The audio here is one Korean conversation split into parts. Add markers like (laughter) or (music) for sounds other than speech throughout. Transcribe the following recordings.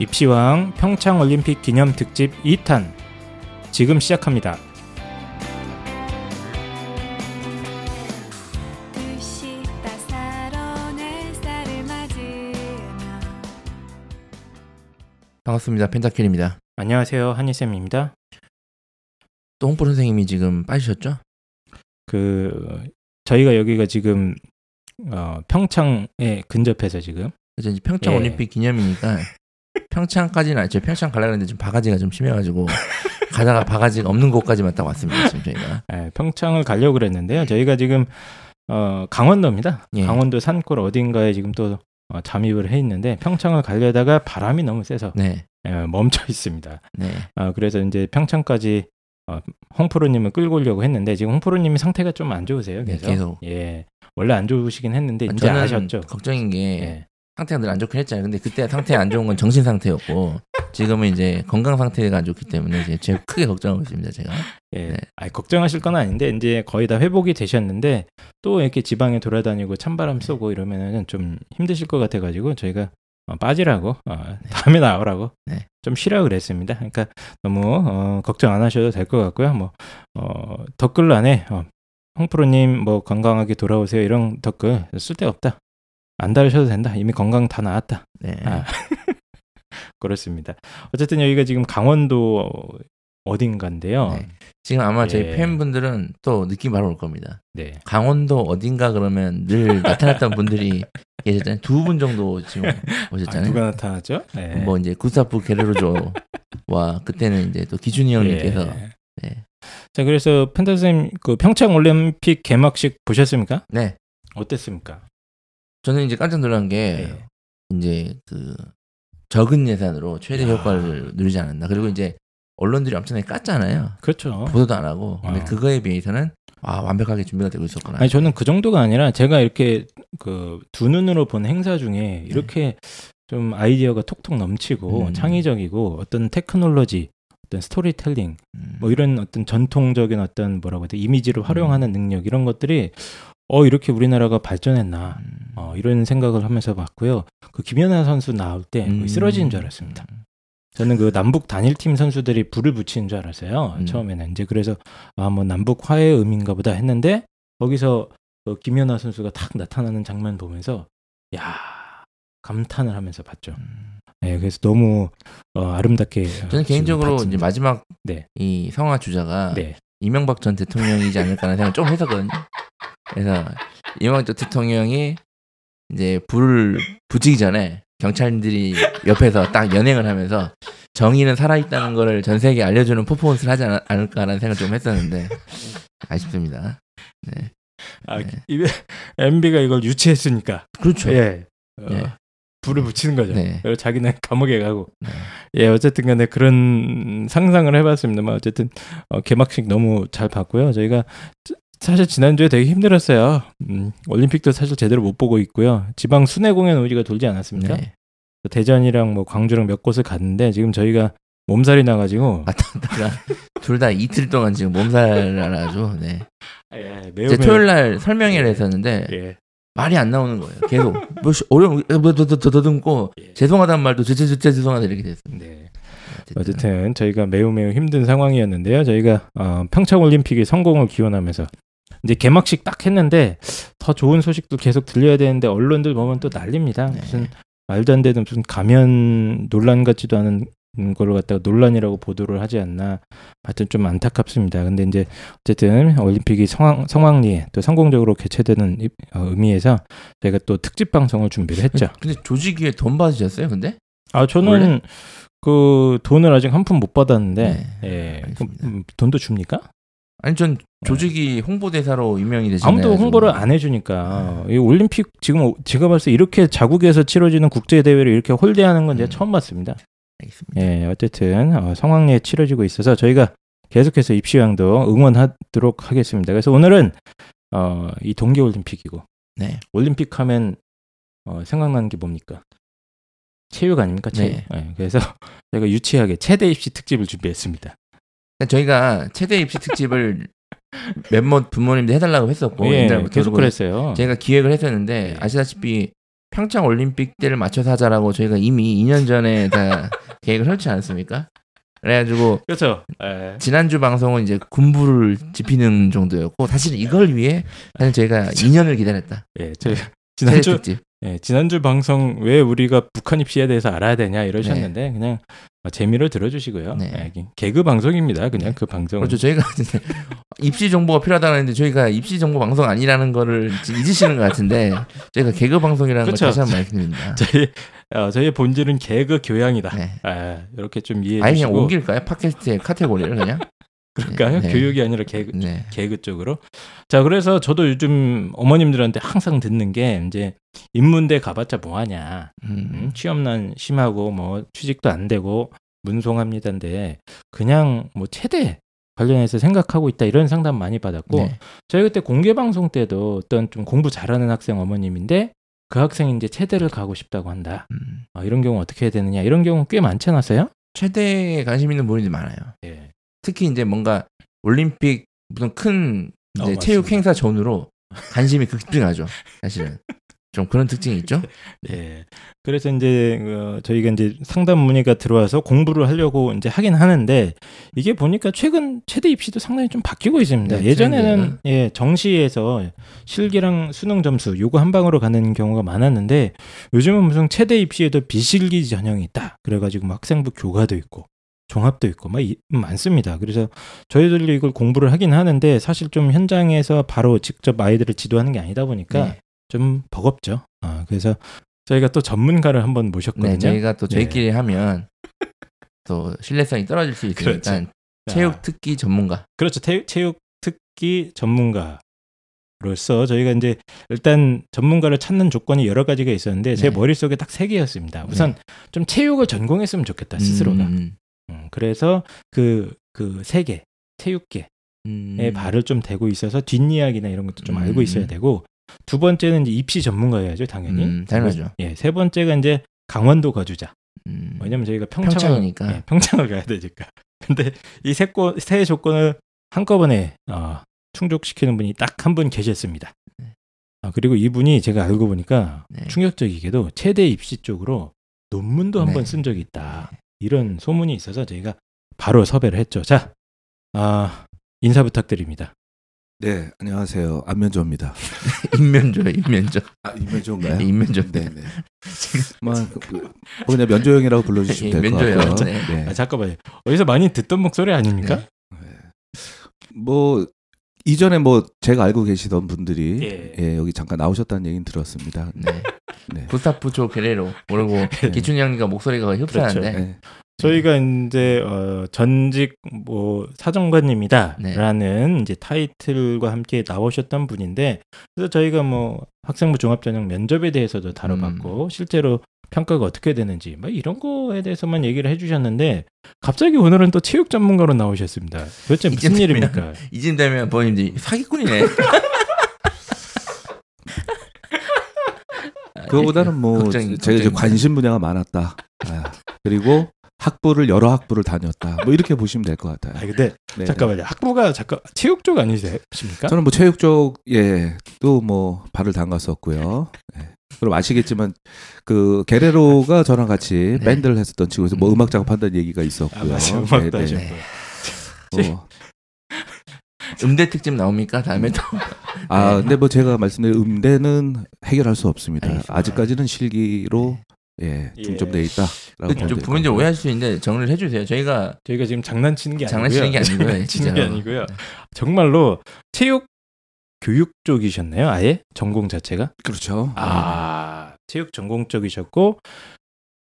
입시왕 평창올림픽 기념 특집 2탄 지금 시작합니다. 반갑습니다. 펜타킬입니다. 안녕하세요. 한희쌤입니다. 또 홍보 선생님이 지금 빠지셨죠? 그 저희가 여기가 지금 어, 평창에 근접해서 지금 그래서 이제 평창 예. 올림픽 기념이니까 평창까지는 아니죠. 평창 가려고 했는데 좀 바가지가 좀 심해가지고 (laughs) 가다가 바가지가 없는 곳까지만 딱 왔습니다. 지금 저희가. 예, 평창을 가려고 그랬는데요. 저희가 지금 어, 강원도입니다. 예. 강원도 산골 어딘가에 지금 또 어, 잠입을 해 있는데 평창을 가려다가 바람이 너무 세서 네, 예, 멈춰 있습니다. 네. 아, 그래서 이제 평창까지 어, 홍프로님을 끌고 오려고 했는데 지금 홍프로님이 상태가 좀 안 좋으세요. 네, 계속. 계속. 예. 원래 안 좋으시긴 했는데 이제 저는 아셨죠. 걱정인 게 예. 상태가 늘 안 좋긴 했잖아요. 근데 그때 상태 안 좋은 건 정신 상태였고 지금은 이제 건강 상태가 안 좋기 때문에 이제 제일 크게 걱정하고 있습니다. 제가. 예. 네. 아니, 걱정하실 건 아닌데 이제 거의 다 회복이 되셨는데 또 이렇게 지방에 돌아다니고 찬바람 쏘고 이러면은 좀 힘드실 것 같아 가지고 저희가 어, 빠지라고 어, (laughs) 다음에 나오라고 네. 좀 쉬라 그랬습니다. 그러니까 너무 어, 걱정 안 하셔도 될 것 같고요. 뭐 어, 댓글란에 어, 홍프로님 뭐 건강하게 돌아오세요 이런 댓글 쓸데없다. 안 달으셔도 된다. 이미 건강 다 나았다. 네. 아. (laughs) 그렇습니다. 어쨌든 여기가 지금 강원도 어딘가인데요. 네. 지금 아마 저희 예. 팬분들은 또 느낌 바로 올 겁니다. 네. 강원도 어딘가 그러면 늘 나타났던 분들이 (laughs) 계셨잖아요. 두 분 정도 지금 아, 오셨잖아요. 누가 나타났죠? 네. 뭐 이제 구사프 게레로조와 그때는 이제 또 기준이 형님께서 예. 네. 자, 그래서 펜타쌤 그 평창 올림픽 개막식 보셨습니까? 네 어땠습니까? 저는 이제 깜짝 놀란 게 네. 이제 그 적은 예산으로 최대 야. 효과를 누리지 않았나 그리고 이제 언론들이 엄청나게 깠잖아요. 그렇죠. 보도도 안 하고 근데 어. 그거에 비해서는 아 완벽하게 준비가 되고 있었구나. 아니 저는 그 정도가 아니라 제가 이렇게 그 두 눈으로 본 행사 중에 이렇게 좀 아이디어가 톡톡 넘치고 음. 창의적이고 어떤 테크놀로지 어떤 스토리텔링 음. 뭐 이런 어떤 전통적인 어떤 뭐라고 해야 돼 이미지를 활용하는 능력 이런 것들이 어 이렇게 우리나라가 발전했나 음. 어 이런 생각을 하면서 봤고요 그 김연아 선수 나올 때 음. 거의 쓰러지는 줄 알았습니다 저는 그 남북 단일팀 선수들이 불을 붙이는 줄 알았어요 음. 처음에는 이제 그래서 아 뭐 남북 화해의 의미인가 보다 했는데 거기서 그 김연아 선수가 탁 나타나는 장면 보면서 야 감탄을 하면서 봤죠 음. 네, 그래서 너무 어, 아름답게 어, 저는 개인적으로 이제 봤습니다. 마지막 네. 이 성화 주자가 네. 이명박 전 대통령이지 않을까라는 생각 좀 했었거든요. 그래서 이명박 전 대통령이 이제 불을 붙이기 전에 경찰들이 옆에서 딱 연행을 하면서 정의는 살아있다는 거를 전 세계에 알려주는 퍼포먼스를 하지 않- 않을까라는 생각을 좀 했었는데 아쉽습니다. 네. 아, 네. 이 MB가 이걸 유치했으니까 그렇죠. 예. 어, 네. 불을 붙이는 거죠. 네. 그리고 자기는 감옥에 가고. 네. 예, 어쨌든 간에 그런 상상을 해봤습니다만, 어쨌든, 어, 개막식 너무 잘 봤고요. 저희가 자- 사실 지난주에 되게 힘들었어요. 음, 올림픽도 사실 제대로 못 보고 있고요. 지방 순회 공연 우리가 돌지 않았습니까? 네. 대전이랑 뭐 광주랑 몇 곳을 갔는데, 지금 저희가 몸살이 나가지고, 왔다 갔다가 둘다 이틀 동안 지금 몸살을 알아가지고 네. 예, 매우 이제 매우- 토요일 날 설명회를 했었는데 예, 말이 안 나오는 거예요. 계속 뭐 시- 어려운 뭐더더더듬고 예. 죄송하다는 말도 제제제 죄송하다 이렇게 됐어요. 네. 어쨌든 저희가 매우 매우 힘든 상황이었는데요. 저희가 어, 평창 올림픽의 성공을 기원하면서 이제 개막식 딱 했는데 더 좋은 소식도 계속 들려야 되는데 언론들 보면 또 난립니다. 네. 무슨 말도 안 되는 무슨 가면 논란 같지도 않은 걸 갖다가 논란이라고 보도를 하지 않나. 하여튼 좀 안타깝습니다. 근데 이제 어쨌든 올림픽이 성황, 성황리에 또 성공적으로 개최되는 이- 어, 의미에서 저희가 또 특집 방송을 준비를 했죠. 근데 조직위에 돈 받으셨어요? 근데 아 저는 원래? 그 돈을 아직 한 푼 못 받았는데 네, 예. 음, 돈도 줍니까? 아니 전 조직이 홍보대사로 임명이 되잖아요. 아무도 홍보를 안 해주니까 이 올림픽 지금 제가 봤을 때 이렇게 자국에서 치러지는 국제 대회를 이렇게 홀대하는 건 제가 음. 처음 봤습니다. 알겠습니다. 예 어쨌든 어, 성황리에 치러지고 있어서 저희가 계속해서 입시왕도 응원하도록 하겠습니다. 그래서 오늘은 어, 이 동계 올림픽이고 네. 올림픽 하면 어, 생각나는 게 뭡니까? 체육 아닙니까? 체육. 네. 예, 그래서 (laughs) 저희가 유치하게 최대 입시 특집을 준비했습니다. 그러니까 저희가 최대 입시 특집을 몇몇 부모님들 해달라고 했었고 예, 옛날부터 계속 그랬어요. 제가 기획을 했었는데 네. 아시다시피 평창 올림픽 때를 맞춰서 하자라고 저희가 이미 2년 전에 다 (laughs) 계획을 설치 않았습니까? 그래가지고 그렇죠. 예. 지난주 방송은 이제 군부를 지피는 정도였고 사실 이걸 위해 사실 저희가 2년을 기다렸다. 예, 저희 세대 지난주. 예, 지난주 방송 왜 우리가 북한 입시에 대해서 알아야 되냐 이러셨는데 그냥 재미로 들어주시고요. 네. 예, 개그 방송입니다. 그냥 네. 그 방송. 그렇죠. 저희가 입시 정보가 필요하다고 했는데 저희가 입시 정보 방송 아니라는 거를 잊으시는 것 같은데 저희가 개그 방송이라는 걸 그렇죠. 다시 한번 말씀드립니다. (laughs) 저희 어, 저희의 본질은 개그 교양이다. 네. 아, 이렇게 좀 이해해 아예 그냥 주시고 옮길까요? 팟캐스트의 카테고리를 그냥? 그럴까요? 네. 교육이 아니라 개그 네. 개그 쪽으로. 자, 그래서 저도 요즘 어머님들한테 항상 듣는 게 이제 인문대 가봤자 뭐하냐. 음, 음. 취업난 심하고 뭐 취직도 안 되고 문송합니다인데 그냥 뭐 체대 관련해서 생각하고 있다 이런 상담 많이 받았고 네. 저희 그때 공개 방송 때도 어떤 좀 공부 잘하는 학생 어머님인데 그 학생이 이제 체대를 가고 싶다고 한다. 음. 아, 이런 경우 어떻게 해야 되느냐 이런 경우 꽤 많지 않았어요? 최대에 관심 있는 분들이 많아요. 예. 특히 이제 뭔가 올림픽 무슨 큰 이제 어, 체육. 행사 전후로 관심이 급증하죠. 사실은 좀 그런 특징이 있죠. (laughs) 네. 그래서 이제 어, 저희가 이제 상담 문의가 들어와서 공부를 하려고 이제 하긴 하는데 이게 보니까 최근 최대 입시도 상당히 좀 바뀌고 있습니다. 네, 예전에는. 예, 정시에서 실기랑 수능 점수 요거 한 방으로 가는 경우가 많았는데 요즘은 무슨 최대 입시에도 비실기 전형이 있다. 그래 가지고 뭐 학생부 교과도 있고 종합도 있고 막 이- 많습니다. 그래서 저희들도 이걸 공부를 하긴 하는데 사실 좀 현장에서 바로 직접 아이들을 지도하는 게 아니다 보니까 네. 좀 버겁죠. 아, 그래서 저희가 또 전문가를 한번 모셨거든요. 네, 저희가 또 네. 저희끼리 하면 또 신뢰성이 떨어질 수 있으니까 그렇죠. 자, 체육 특기 전문가. 그렇죠. 태- 체육 특기 전문가 로서 저희가 이제 일단 전문가를 찾는 조건이 여러 가지가 있었는데 제 네. 머릿속에 딱 세 개였습니다. 우선 좀 체육을 전공했으면 좋겠다 스스로가. 음, 음, 그래서 그 그 세 개, 체육계에 음. 발을 좀 대고 있어서 뒷이야기나 이런 것도 좀 음. 알고 있어야 되고 두 번째는 이제 입시 전문가여야죠 당연히. 음, 당연하죠. 예, 세 번째가 이제 강원도 거주자. 음. 왜냐면 저희가 평창을, 평창이니까. 예, 평창을 가야 되니까. (laughs) 근데 이 세 세 조건을 한꺼번에 어, 충족시키는 분이 딱 한 분 계셨습니다. 네. 아, 그리고 이분이 제가 알고 보니까 네. 충격적이게도 체대 입시 쪽으로 논문도 한번 네. 쓴 적이 있다. 이런 소문이 있어서 저희가 바로 섭외를 했죠. 자, 아, 인사 부탁드립니다. 네, 안녕하세요. 안면조입니다. (laughs) 인면조요, 인면조. 아, 인면조인가요? 네, 인면조. 네, 네. 뭐, 그, 뭐 그냥 면조 형이라고 불러주시면 될것 면조요. 같고요. 네. 네. 아, 잠깐만요. 어디서 많이 듣던 목소리 아닙니까? 네. 뭐 이전에 뭐 제가 알고 계시던 분들이 예. 예, 여기 잠깐 나오셨다는 얘기는 들었습니다. 네. 네. 구스타프초 게레로 모르고 (laughs) 기춘이 형님과 목소리가 흡사한데 그렇죠. 네. 저희가 이제 어, 전직 뭐 사정관님이다라는 이제 타이틀과 함께 나오셨던 분인데 그래서 저희가 뭐 학생부 종합전형 면접에 대해서도 다뤄봤고 실제로 평가가 어떻게 되는지 뭐 이런 거에 대해서만 얘기를 해주셨는데 갑자기 오늘은 또 체육 전문가로 나오셨습니다. 도대체 무슨 일입니까? 이쯤 되면 본인들이 사기꾼이네. (laughs) 그거보다는 뭐 걱정- 제가 이제 걱정입니다. 관심 분야가 많았다. 아, 그리고 학부를 여러 학부를 다녔다. 뭐 이렇게 보시면 될 것 같아요. 아 근데 네, 잠깐만요. 학부가 잠깐 체육 쪽 아니십니까? 저는 뭐 체육 쪽, 예, 또 뭐 발을 담갔었고요. 예. 그럼 아시겠지만 그 게레로가 저랑 같이 네. 밴드를 했었던 친구에서 뭐 음. 음악 작업한다는 얘기가 아 있었고요. 맞아요. 음악도 네. 네. 뭐, 음대 특집 나옵니까? 다음에 또. (laughs) 아, 네. 근데 뭐 제가 말씀드린 음대는 해결할 수 없습니다. 알겠습니다. 아직까지는 실기로 예, 예. 중점돼 있다라고 좀 같고요. 오해할 수 있는데 정리를 해주세요. 저희가 저희가 지금 장난치는 게 아니고요. 장난치는 게 아니고요. (laughs) 장난치는 게 진짜로. 아니고요. 정말로 체육 교육 쪽이셨나요? 아예 전공 자체가? 그렇죠. 아 체육 전공 쪽이셨고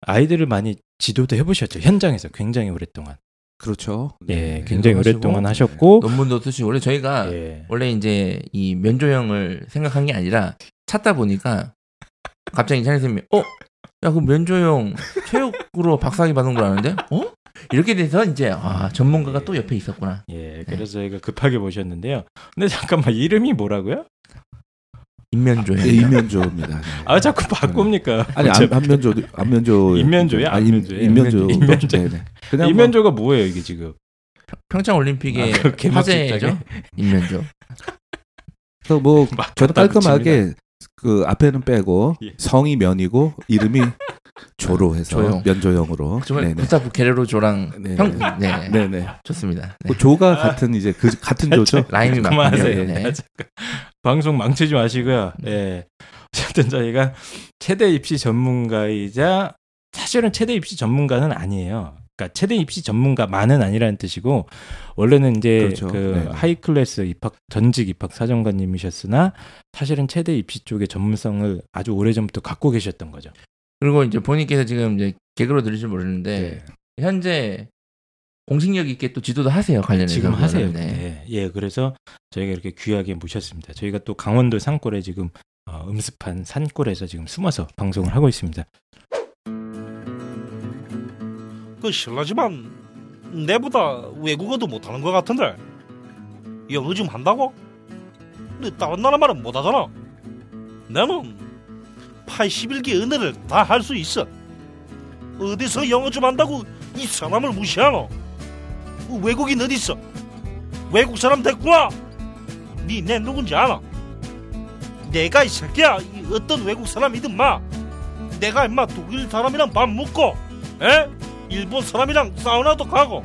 아이들을 많이 지도도 해보셨죠 현장에서 굉장히 오랫동안. 그렇죠. 예, 네, 굉장히 하시고, 오랫동안 네. 하셨고. 논문도 쓰시고 원래 저희가 예. 원래 이제 이 면조형을 생각한 게 아니라 찾다 보니까 갑자기 찬생님이 어? 야, 그 면조형 체육으로 (laughs) 박사학위 받은 걸 아는데? 어? 이렇게 돼서 이제 아 전문가가 또 옆에 있었구나. 예, 그래서 저희가 급하게 모셨는데요. 근데 잠깐만 이름이 뭐라고요? 인면조형. 예, 이면조입니다. 네. 아 자꾸 바꿉니까? 아니 안, 안면조 안면조 인면조예요? 아, 인- 안면조예요? 인면조 인면조. 네, 네. 그냥 뭐 이면조가 뭐예요 이게 지금? 평창 올림픽의 아, 그 화제죠. 인면조. 그래서 뭐 (laughs) 갖다 깔끔하게 그 앞에는 빼고 예. 성이 면이고 이름이 조로 해서 조용. 면조형으로. 정말 네네. 구스타프 게레로 조랑 네네. 형, 네, 네네. 좋습니다. 네. 그 조가 같은 이제 그 같은 조죠. rhyme이. 그만하세요. 네. 네. 방송 망치지 마시고요. 예. 어쨌든 저희가 체대 입시 전문가이자 사실은 체대 입시 전문가는 아니에요. 그러니까 체대 입시 전문가만은 아니라는 뜻이고 원래는 이제 그렇죠. 그 네. high class 입학 전직 입학 사정관님이셨으나 사실은 체대 입시 쪽의 전문성을 아주 오래 전부터 갖고 계셨던 거죠. 그리고 이제 본인께서 지금 이제 개그로 들을지 모르는데 네. 현재 공식력 있게 또 지도도 하세요 관련해서 지금 하세요. 네. 네. 예, 그래서 저희가 이렇게 귀하게 모셨습니다. 저희가 또 강원도 산골에 지금 어, 음습한 산골에서 지금 숨어서 방송을 하고 있습니다. 그 실례지만 내보다 외국어도 못하는 것 같은데 영어 좀 한다고? 근데 다른 나라 말은 못하잖아 나는 81개 언어를 다 할 수 있어 어디서 영어 좀 한다고 이 사람을 무시하노 그 외국인 어딨어? 외국 사람 데리고 와 니내 누군지 알아 내가 이 새끼야. 이 어떤 외국 사람이든 마. 내가 임마 독일 사람이랑 밥 먹고 에? 일본 사람이랑 사우나도 가고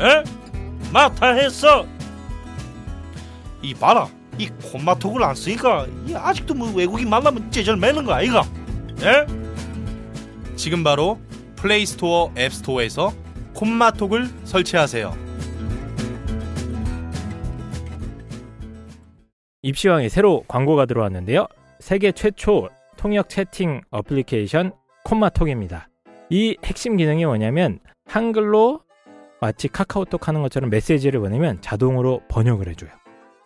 에? 마다 했어. 이 봐라. 이 콤마톡을 안 쓰니까 이 아직도 뭐 외국인 만나면 째절 매는 거 아이가? 에? 지금 바로 플레이 스토어 앱 스토어에서 콤마톡을 설치하세요. 입시왕에 새로 광고가 들어왔는데요. 세계 최초 통역 채팅 어플리케이션 콤마톡입니다. 이 핵심 기능이 뭐냐면 한글로 마치 카카오톡 하는 것처럼 메시지를 보내면 자동으로 번역을 해줘요.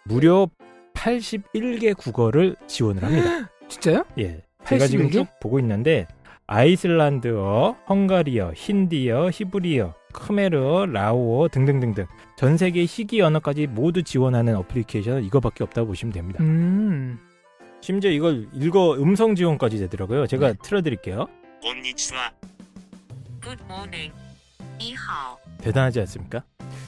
무려 81개 국어를 지원을 합니다. (gasps) 진짜요? 예. 제가 지금 81개? 쭉 보고 있는데 아이슬란드어, 헝가리어, 힌디어, 히브리어, 크메르어, 라오어 등등등등 전 세계 시기 언어까지 모두 지원하는 어플리케이션은 이거밖에 없다고 보시면 됩니다. 음. 심지어 이걸 읽어 음성 지원까지 되더라고요. 제가 네. 틀어드릴게요. 건니치와. Good morning. 이하오. 대단하지 않습니까?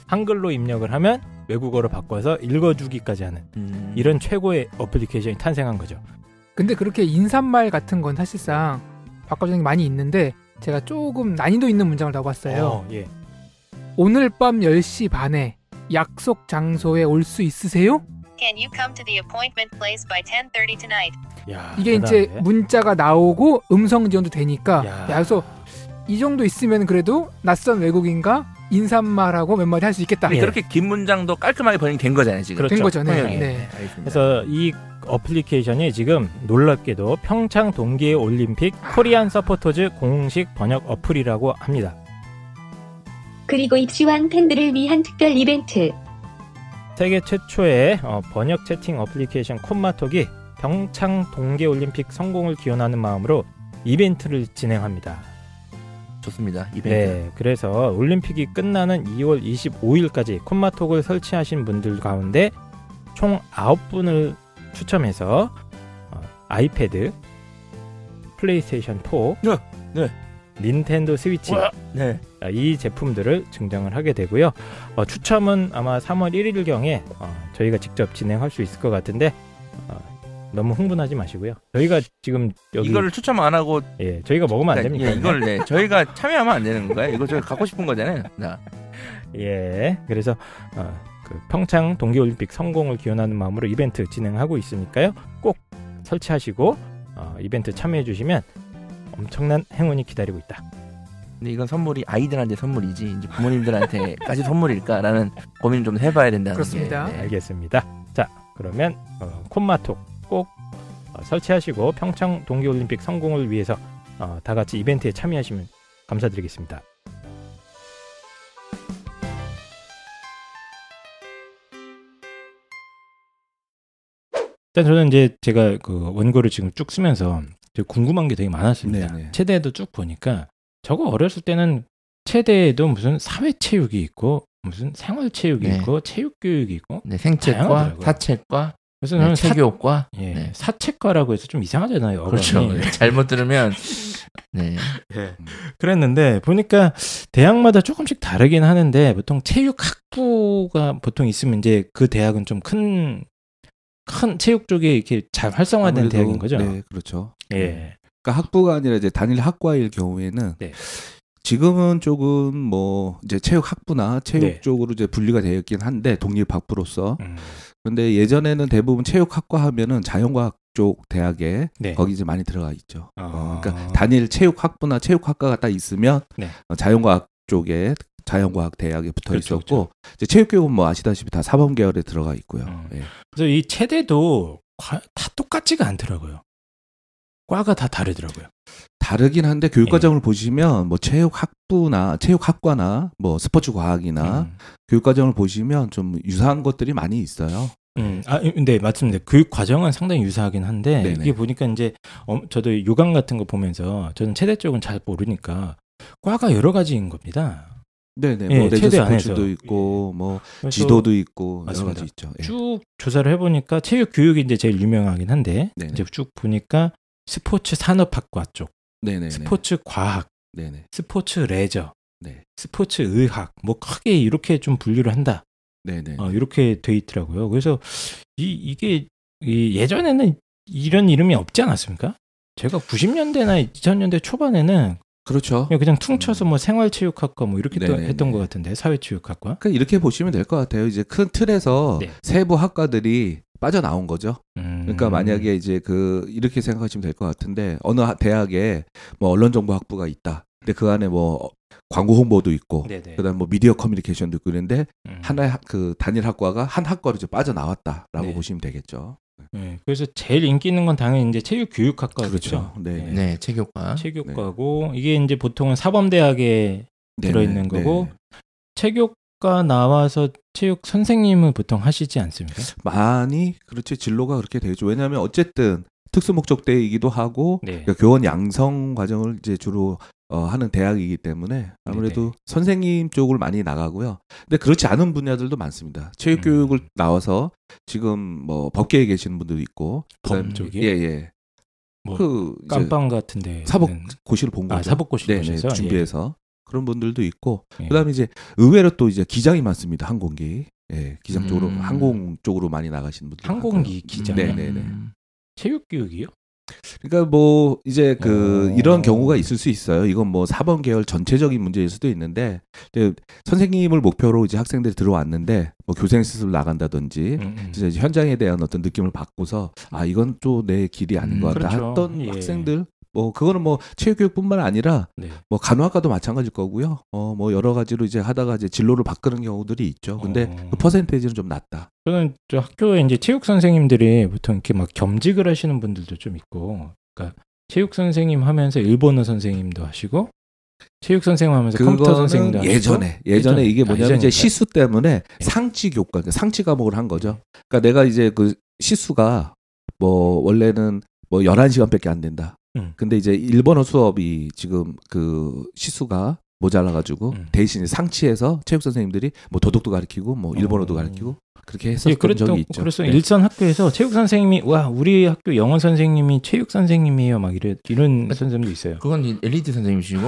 한글로 입력을 하면 외국어로 바꿔서 읽어주기까지 하는 음. 이런 최고의 어플리케이션이 탄생한 거죠. 근데 그렇게 인사말 같은 건 사실상 바꿔주는 게 많이 있는데 제가 조금 난이도 있는 문장을 나왔어요. 어, 예. 오늘 밤 10시 반에 약속 장소에 올 수 있으세요? Can you come to the appointment place by 10:30 tonight? 야, 이게 이제 대단한데? 문자가 나오고 음성 지원도 되니까 야. 야, 그래서 이 정도 있으면 그래도 낯선 외국인과 인사말하고 몇 마디 할 수 있겠다. 아니, 그렇게 긴 문장도 깔끔하게 번역이 된 거잖아요 지금. 그렇죠. 된 거죠. 네. 통역이. 네. 알겠습니다. 그래서 이 어플리케이션이 지금 놀랍게도 평창 동계 올림픽 Korean supporters 공식 번역 어플이라고 합니다. 그리고 입시왕 팬들을 위한 특별 이벤트. 세계 최초의 어, 번역 채팅 어플리케이션 콤마톡이 평창 동계 올림픽 성공을 기원하는 마음으로 이벤트를 진행합니다. 좋습니다. 이벤트. 네, 그래서 올림픽이 끝나는 2월 25일까지 콤마톡을 설치하신 분들 가운데 총 9분을 추첨해서 어, 아이패드, 플레이스테이션 4, 네, 네. 닌텐도 스위치 네. 아, 이 제품들을 증정을 하게 되고요. 어, 추첨은 아마 3월 1일경에 어, 저희가 직접 진행할 수 있을 것 같은데 어, 너무 흥분하지 마시고요. 저희가 지금 여기 이거를 추첨 안 하고 예, 저희가 먹으면 안 됩니까? 예, 이걸 네, 저희가 참여하면 안 되는 건가요? 이거 저희 갖고 싶은 거잖아요. 나. 예, 그래서 어, 그 평창 동계올림픽 성공을 기원하는 마음으로 이벤트 진행하고 있으니까요. 꼭 설치하시고 어, 이벤트 참여해 주시면 엄청난 행운이 기다리고 있다. 근데 이건 선물이 아이들한테 선물이지 이제 부모님들한테까지 (laughs) 선물일까라는 고민 좀 해봐야 된다는 그렇습니다. 게. 네. 알겠습니다. 자, 그러면 어, 콤마톡 꼭 어, 설치하시고 평창 동계올림픽 성공을 위해서 어, 다 같이 이벤트에 참여하시면 감사드리겠습니다. 일단 저는 이제 제가 그 원고를 지금 쭉 쓰면서 궁금한 게 되게 많았습니다. 네네. 체대에도 쭉 보니까 저거 어렸을 때는 체대에도 무슨 사회 체육이 있고 무슨 생활 체육이 네. 있고 체육 교육이 있고 네, 생체과, 다양하더라고요. 사체과, 그래서 네, 저는 사, 체교과. 예, 네. 사채과라고 해서 좀 이상하잖아요. 그렇죠. 어감이. 네, 잘못 들으면 (laughs) 네. 예. 그랬는데 보니까 대학마다 조금씩 다르긴 하는데 보통 체육학부가 보통 있으면 이제 그 대학은 좀 큰 큰 체육 쪽에 이렇게 잘 활성화된 아무래도, 대학인 거죠. 네, 그렇죠. 예. 그러니까 학부가 아니라 이제 단일 학과일 경우에는 네. 지금은 조금 뭐 이제 체육 학부나 체육 네. 쪽으로 이제 분리가 되어 있긴 한데 독립 학부로서 음. 근데 예전에는 대부분 체육 학과 하면은 자연과학 쪽 대학에 네. 거기 이제 많이 들어가 있죠. 아. 어, 그러니까 단일 체육 학부나 체육 학과가 딱 있으면 네. 어, 자연과학 쪽에 자연과학 대학에 붙어 그렇죠, 있었고 이제 체육교육은 뭐 아시다시피 다 사범 계열에 들어가 있고요. 음. 예. 그래서 이 체대도 과- 다 똑같지가 않더라고요. 과가 다 다르더라고요. 다르긴 한데 교육 과정을 보시면 뭐 체육 학부나 체육 학과나 뭐 스포츠 과학이나 음. 교육 과정을 보시면 좀 유사한 것들이 많이 있어요. 음, 아, 네, 맞습니다. 교육 과정은 상당히 유사하긴 한데 네네. 이게 보니까 이제 어, 저도 요강 같은 거 보면서 저는 체대 쪽은 잘 모르니까 과가 여러 가지인 겁니다. 네네. 예, 뭐 체대 안에서. 있고 뭐 그래서 지도도 있고 여러 맞습니다. 가지 있죠. 예. 쭉 조사를 해보니까 체육 교육이 이제 제일 유명하긴 한데 네네. 이제 쭉 보니까 스포츠 산업학과 쪽, 네네. 스포츠 과학, 네네. 스포츠 레저, 네. 스포츠 의학 뭐 크게 이렇게 좀 분류를 한다. 네네. 어, 이렇게 돼 있더라고요. 그래서 이 이게 이 예전에는 이런 이름이 없지 않았습니까? 제가 90년대나 2000년대 초반에는 그렇죠. 그냥, 그냥 퉁쳐서 뭐 생활체육학과 뭐 이렇게 또 네네네. 했던 것 같은데 사회체육학과. 그러니까 이렇게 보시면 될 것 같아요. 이제 큰 틀에서 네. 세부 학과들이 빠져나온 거죠. 음. 그러니까 만약에 이제 그 이렇게 생각하시면 될 것 같은데 어느 하- 대학에 뭐 언론정보학부가 있다. 근데 그 안에 뭐 광고 홍보도 있고 네네. 그다음 뭐 미디어 커뮤니케이션도 있고 그런데 음. 하나의 학- 그 단일 학과가 한 학과로 이제 빠져나왔다라고 네. 보시면 되겠죠. 네, 그래서 제일 인기 있는 건 당연히 이제 체육 교육학과겠죠. 그렇죠. 네. 네. 네, 체육과. 체육과고 이게 이제 보통은 사범대학에 네네. 들어 있는 거고 네. 체육과 나와서 체육 선생님은 보통 하시지 않습니까? 많이 그렇지 진로가 그렇게 되죠. 왜냐하면 어쨌든 특수 목적대이기도 하고 네. 그러니까 교원 양성 과정을 이제 주로 어, 하는 대학이기 때문에 아무래도 네네. 선생님 쪽을 많이 나가고요. 근데 그렇지 않은 분야들도 많습니다. 체육 교육을 음. 나와서 지금 뭐 법계에 계시는 분들도 있고 법 그다음에- 쪽이요? 예, 예. 뭐그 이제 깜빵 같은데 는- 고시를 본 아, 거죠. 사법 고시 네네, 보셔서? 준비해서 그런 분들도 있고 예. 그다음에 이제 의외로 또 이제 기장이 많습니다. 항공기. 예, 기장 쪽으로 음. 항공 쪽으로 많이 나가시는 분들 항공기. 기장. 네네네. 음. 체육교육이요? 그러니까 뭐 이제 그 어. 이런 경우가 있을 수 있어요. 이건 뭐 사범 계열 전체적인 문제일 수도 있는데 선생님을 목표로 이제 학생들이 들어왔는데 뭐 교생 수술 나간다든지 음, 음. 이제 현장에 대한 어떤 느낌을 받고서 아 이건 또 내 길이 아닌 음, 것 같다 그렇죠. 했던 예. 학생들 뭐 그거는 뭐 체육교육뿐만 아니라 네. 뭐 간호학과도 마찬가지일 거고요. 어 뭐 여러 가지로 이제 하다가 이제 진로를 바꾸는 경우들이 있죠. 근데 어. 그 퍼센테이지는 좀 낮다. 저는 저 학교에 이제 체육 선생님들이 보통 이렇게 막 겸직을 하시는 분들도 좀 있고, 그러니까 체육 선생님 하면서 일본어 선생님도 하시고, 체육 선생님 하면서 컴퓨터 선생님도 예전에 예전에 예전- 이게 아, 뭐냐면 예전인가요? 이제 시수 때문에 예. 상치 교과 그러니까 상치 과목을 한 거죠. 그러니까 내가 이제 그 시수가 뭐 원래는 뭐 11시간밖에 안 된다. 음. 근데 이제 일본어 수업이 지금 그 시수가 모자라 가지고 음. 대신 상치에서 체육 선생님들이 뭐 도덕도 가르치고 뭐 일본어도 어. 가르치고 그렇게 예, 했었던 그랬던 적이 있죠. 그래서 네. 일선 학교에서 체육 선생님이 와 우리 학교 영어 선생님이 체육 선생님이에요 막 이래 이런 선생님도 있어요. 그건 엘리트 선생님이시고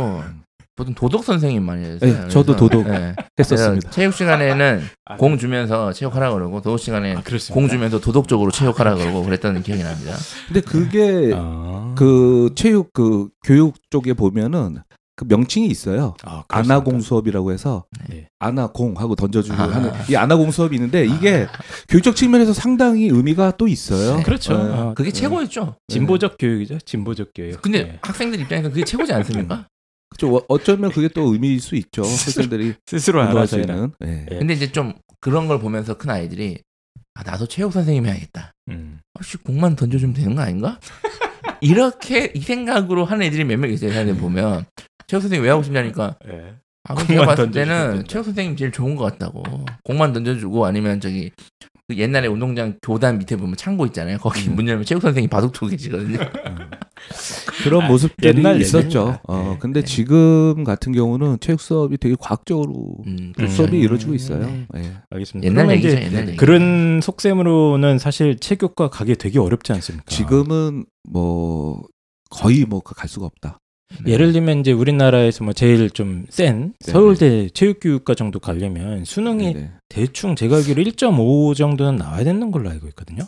보통 도덕 선생님 많이 해요. 네, 저도 도덕 했었습니다. 체육 시간에는 (laughs) 아, 공 주면서 체육하라 그러고 도덕 시간에 아. 공 주면서 도덕적으로 체육하라 그러고 그랬던 기억이 납니다. 근데 그게 아. 그 체육 그 교육 쪽에 보면은 그 명칭이 있어요. 아? 아나공 수업이라고 해서 네. 아나공 하고 던져주고 아. 하는 이 아나공 수업이 있는데 이게 교육적 측면에서 상당히 의미가 또 있어요. 그렇죠. 네. 어, 그게 최고였죠. 진보적 교육이죠. 진보적 교육. 근데 네. 학생들 입장에서 그게 최고지 않습니까? 그렇죠. 어- 어쩌면 그게 또 의미일 수 있죠. 학생들이 스스로 공부할 수 알아서 해라. 있는. 네. 예. 근데 이제 좀 그런 걸 보면서 큰 아이들이 아 나도 체육 선생님 해야겠다. 음. 혹시 공만 던져주면 되는 거 아닌가? (laughs) 이렇게 이 생각으로 하는 애들이 몇 명 있어요. 사람들 보면 체육 선생님 왜 하고 싶냐니까 예. 아, 그럼 제가 봤을 때는 된다. 체육 선생님 제일 좋은 것 같다고. 공만 던져주고 아니면 저기 그 옛날에 운동장 교단 밑에 보면 창고 있잖아요. 거기 음. 문 열면 체육 선생님 바둑 두고 계시거든요. 그런 모습들이 옛날 있었죠. 예능이다. 어, 네. 근데 지금 같은 경우는 체육 수업이 되게 과학적으로 음, 그 그렇죠. 수업이 이루어지고 있어요. 네. 예. 알겠습니다. 옛날 그러면 얘기죠. 이제 옛날 얘기. 그런 속셈으로는 사실 체육과 가기 되게 어렵지 않습니까? 지금은 뭐 거의 뭐 갈 수가 없다. 네. 예를 들면 이제 우리나라에서 뭐 제일 좀 센 서울대 체육교육과 정도 가려면 수능이 네네. 대충 제가 알기로 1.5 정도는 나와야 되는 걸로 알고 있거든요.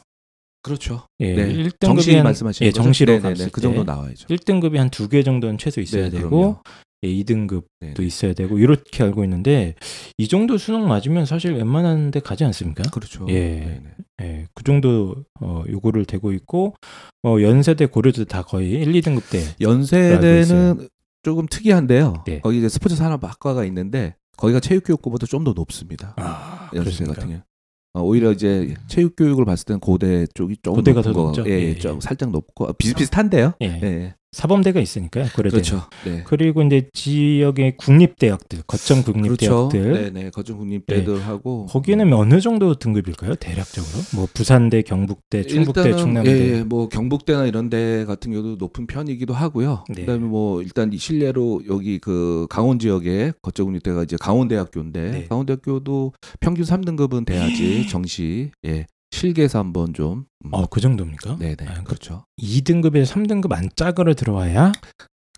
그렇죠. 예, 네. 1등급이 정시 한, 말씀하시는 예? 정시로 네네네. 그 정도 때 나와야죠. 1등급이 한 두 개 정도는 최소 있어야 네, 되고 그럼요. 예, 2등급도 네네. 있어야 되고 이렇게 알고 있는데 이 정도 수능 맞으면 사실 웬만한 데 가지 않습니까? 그렇죠. 예. 예, 그 정도 어, 요구를 되고 있고 어, 연세대 고려도 다 거의 1, 2등급 때 알고 연세대는 조금 특이한데요. 네. 거기 이제 스포츠 산업학과가 있는데 거기가 체육교육고보다 좀 더 높습니다. 아, 연세대? 같은 경우. 어, 오히려 이제 체육 교육을 봤을 때는 고대 쪽이 조금 고대가 높은 더 거, 높죠? 예, 예, 예, 예. 좀 살짝 높고 아, 비슷비슷한데요. 예. 예. 사범대가 있으니까요. 고려대. 그렇죠. 네. 그리고 이제 지역의 국립대학들, 거점 그렇죠. 국립대학들 네, 네. 거중 국립대들하고 거기는 어느 정도 등급일까요? 대략적으로? 뭐 부산대, 경북대, 충북대, 일단은 충남대. 예, 예, 뭐 경북대나 이런 데 같은 경우도 높은 편이기도 하고요. 네. 그다음에 뭐 일단 이 실례로 여기 그 강원 지역에 거쳐국립대가 이제 강원대학교인데 네. 강원대학교도 평균 3등급은 돼야지 (laughs) 정시 예 실기에서 한번 좀 음, 어, 그 정도입니까? 네네 아, 그렇죠 2등급에서 3등급 안짝으로 들어와야